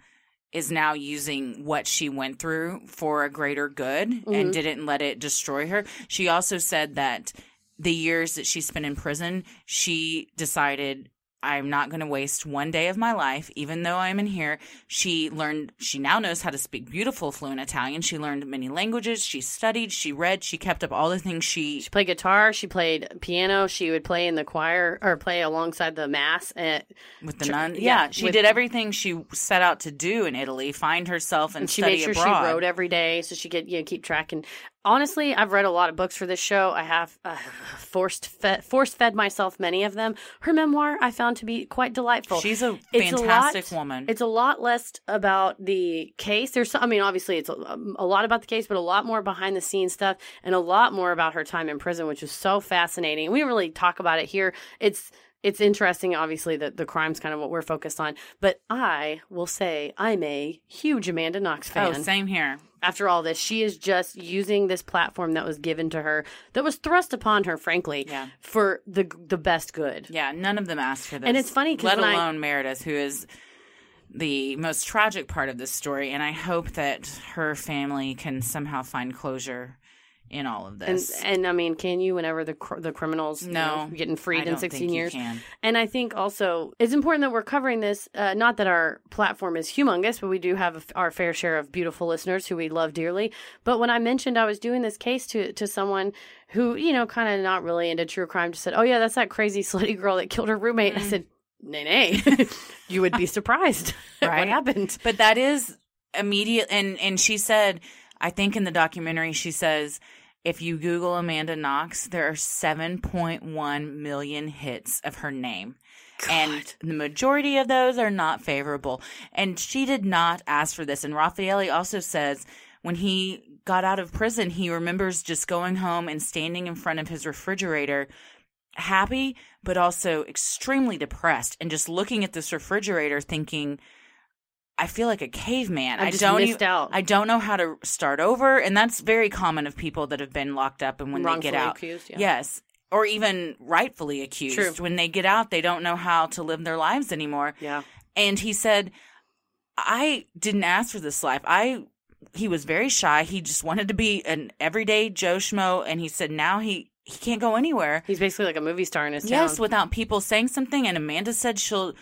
is now using what she went through for a greater good and mm-hmm. didn't let it destroy her. She also said that the years that she spent in prison, she decided I'm not going to waste one day of my life, even though I'm in here. She learned, she now knows how to speak beautiful, fluent Italian. She learned many languages. She studied, she read, she kept up all the things she She played guitar. She played piano. She would play in the choir or play alongside the mass. And, with the Tr- nun. yeah, Yeah, she with- did everything she set out to do in Italy, find herself and, and she study made sure abroad. she wrote every day so she could you know, keep track. And honestly, I've read a lot of books for this show. I have uh, forced fed, force fed myself many of them. Her memoir I found to be quite delightful. She's a It's a fantastic lot- woman. It's a lot less about the case. There's, some, I mean, obviously it's a, a lot about the case, but a lot more behind the scenes stuff, and a lot more about her time in prison, which is so fascinating. We really talk about it here. It's it's interesting, obviously, that the crime's kind of what we're focused on. But I will say I'm a huge Amanda Knox fan. oh, same here. After all this, she is just using this platform that was given to her, that was thrust upon her, frankly, Yeah. for the the best good. Yeah, none of them asked for this. And it's funny let when I- alone Meredith, who is the most tragic part of this story. And I hope that her family can somehow find closure in all of And this. and I mean, can you whenever the cr- the criminals you No, know, getting freed in don't sixteen think you years? can. And I think also it's important that we're covering this. Uh, not that our platform is humongous, but we do have a f our fair share of beautiful listeners who we love dearly. But when I mentioned I was doing this case to to someone who you know kind of not really into true crime, just said, "Oh yeah, that's that crazy slutty girl that killed her roommate." I said, "Nay, nay, you would be surprised Right. what happened." But that is immediate and and she said, I think in the documentary she says if you Google Amanda Knox, there are 7.1 million hits of her name. And the majority of those are not favorable. And she did not ask for this. And Raffaele also says when he got out of prison, he remembers just going home and standing in front of his refrigerator, happy, but also extremely depressed, and just looking at this refrigerator thinking, I feel like a caveman. I I don't missed even, out. I don't know how to start over, and that's very common of people that have been locked up and when they get out, accused, yeah. yes, or even rightfully accused. True. When they get out, they don't know how to live their lives anymore. Yeah, And he said, I didn't ask for this life. I he was very shy. He just wanted to be an everyday Joe Schmo, and he said now he he can't go anywhere. he's basically like a movie star in his town. Yes, without people saying something. And Amanda said she'll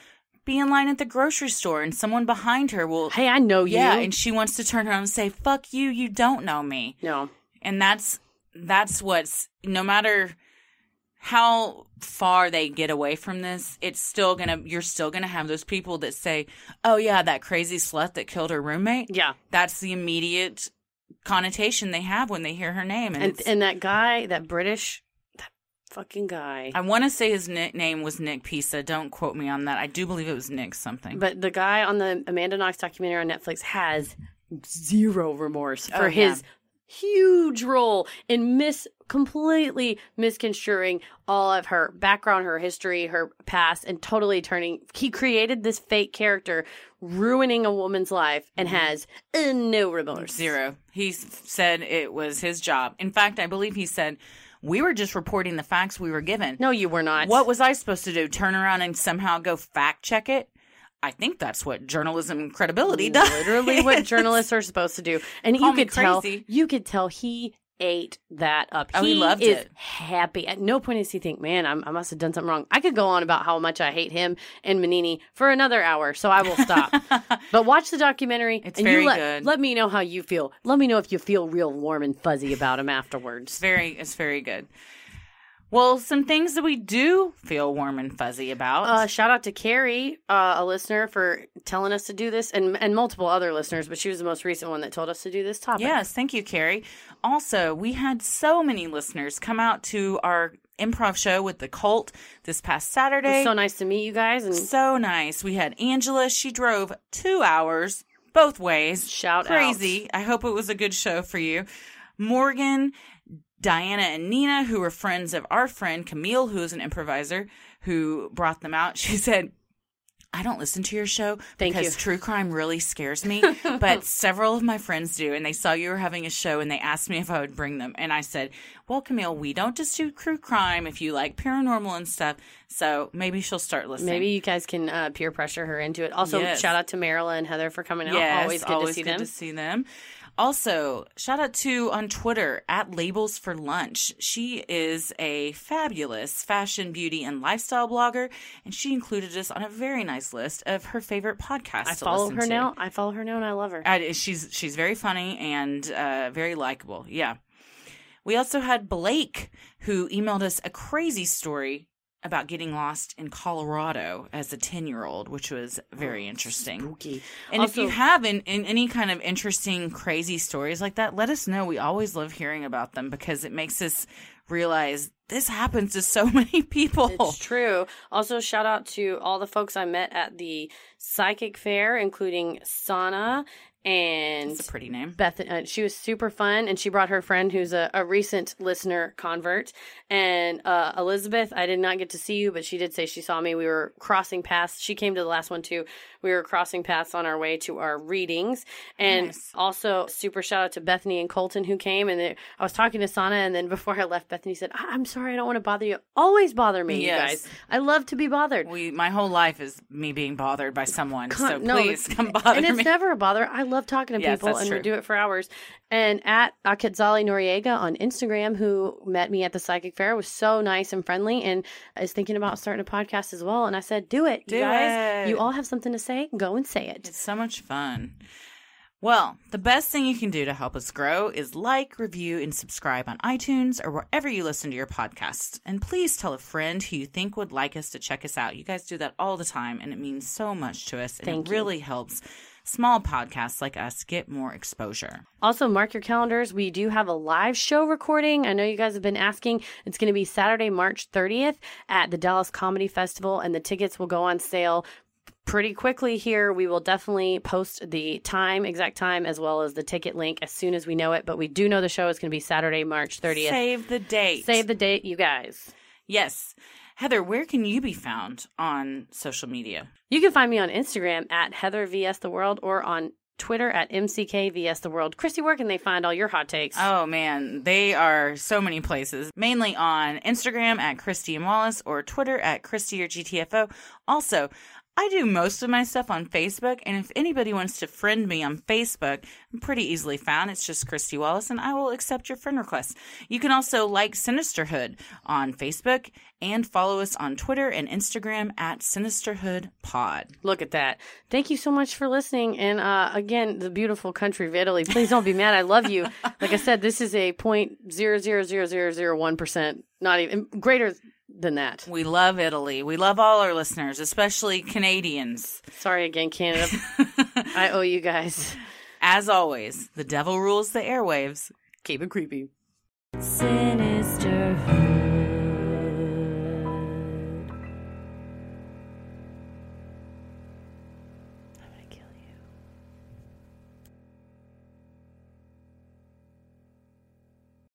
be in line at the grocery store, and someone behind her will. hey, I know you. Yeah, and she wants to turn around and say, "Fuck you! You don't know me." no, And that's that's what's no matter how far they get away from this, it's still gonna you're still gonna have those people that say, "Oh yeah, that crazy slut that killed her roommate." yeah. That's the immediate connotation they have when they hear her name, and, and and that guy, that British, fucking guy. I want to say his nickname was Nick Pisa. Don't quote me on that. I do believe it was Nick something. But the guy on the Amanda Knox documentary on Netflix has zero remorse for Oh, yeah. his huge role in mis completely misconstruing all of her background, her history, her past, and totally turning. He created this fake character, ruining a woman's life, and has uh, no remorse. Zero. He said it was his job. In fact, I believe he said we were just reporting the facts we were given. No, you were not. What was I supposed to do? Turn around and somehow go fact check it? I think that's what journalism credibility does. Literally what journalists are supposed to do. And Call you could tell you could tell he ate that up. Oh, he loved is it. happy. At no point does he think, man, I'm, I must have done something wrong. I could go on about how much I hate him and Mignini for another hour, so I will stop. but watch the documentary. It's and very you let, good. Let me know how you feel. Let me know if you feel real warm and fuzzy about him afterwards. It's very it's very good. Well, some things that we do feel warm and fuzzy about. Uh, shout out to Carrie, uh, a listener, for telling us to do this, and and multiple other listeners, but she was the most recent one that told us to do this topic. Yes, thank you, Carrie. Also, we had so many listeners come out to our improv show with the cult this past It Saturday. was so nice to meet you guys, and So nice. We had Angela. She drove two hours both ways. Shout out Crazy. I hope it was a good show for you. Morgan, Diana, and Nina, who were friends of our friend Camille, who is an improviser, who brought them out. She said, I don't listen to your show Thank because you. true crime really scares me. but several of my friends do, and they saw you were having a show, and they asked me if I would bring them. And I said, "Well, Camille, we don't just do true crime. If you like paranormal and stuff, so maybe she'll start listening. maybe you guys can uh, peer pressure her into it. Also, Yes. shout out to Marilyn and Heather for coming out. Yes, always good to see good to see them. Also, shout out to on Twitter at Labels for Lunch. She is a fabulous fashion, beauty, and lifestyle blogger, and she included us on a very nice list of her favorite podcasts. I follow her to. now. I follow her now, and I love her. I, she's she's very funny and uh, very likable. Yeah. We also had Blake who emailed us a crazy story about getting lost in Colorado as a 10 year old, which was very oh, interesting. Spooky. And if you have in, in any kind of interesting, crazy stories like that, let us know. We always love hearing about them because it makes us realize this happens to so many people. It's true. Also, shout out to all the folks I met at the psychic fair, including Sana and It's a pretty name. Beth. Uh, she was super fun, and she brought her friend, who's a, a recent listener convert. And uh, Elizabeth, I did not get to see you, but she did say she saw me. We were crossing paths. She came to the last one too. We were crossing paths on our way to our readings, and Nice. also super shout out to Bethany and Colton who came. And they, I was talking to Sana, and then before I left, Bethany said, "I'm sorry, I don't want to bother you. Always bother me, you guys. I love to be bothered." We, my whole life is me being bothered by someone. so no, please come bother me. and it's never a bother. I love talking to Yes, people, and true. we do it for hours. And at Akatzali Noriega on Instagram, who met me at the psychic fair, was so nice and friendly, and is thinking about starting a podcast as well. And I said, "Do it, Do you guys. it. You all have something to say. Go and say it." It's so much fun. Well, the best thing you can do to help us grow is like, review, and subscribe on iTunes or wherever you listen to your podcasts. And please tell a friend who you think would like us to check us out. You guys do that all the time, and it means so much to us. And Thank it you. really helps small podcasts like us get more exposure. Also, mark your calendars. We do have a live show recording. I know you guys have been asking. It's going to be Saturday, March 30th at the Dallas Comedy Festival, and the tickets will go on sale pretty quickly here. We will definitely post the time, exact time, as well as the ticket link as soon as we know it. But we do know the show is going to be Saturday, March 30th. Save the date. Save the date, you guys. Yes. Heather, where can you be found on social media? You can find me on Instagram at Heather VS The World or on Twitter at MCK VS The World. Christy, where can they find all your hot takes? Oh man, they are so many places. Mainly on Instagram at Christy and Wallace or Twitter at Christy or GTFO. Also, I do most of my stuff on Facebook, and if anybody wants to friend me on Facebook, I'm pretty easily found. It's just Christy Wallace, and I will accept your friend requests. You can also like Sinisterhood on Facebook and follow us on Twitter and Instagram at Sinisterhood Pod. Look at that. Thank you so much for listening. And uh, again, the beautiful country of Italy. Please don't be mad. I love you. Like I said, this is a point zero zero zero zero zero one percent. Not even greater than that. We love Italy. We love all our listeners, especially Canadians. Sorry again, Canada. I owe you guys. As always, the devil rules the airwaves. Keep it creepy. Sinisterhood.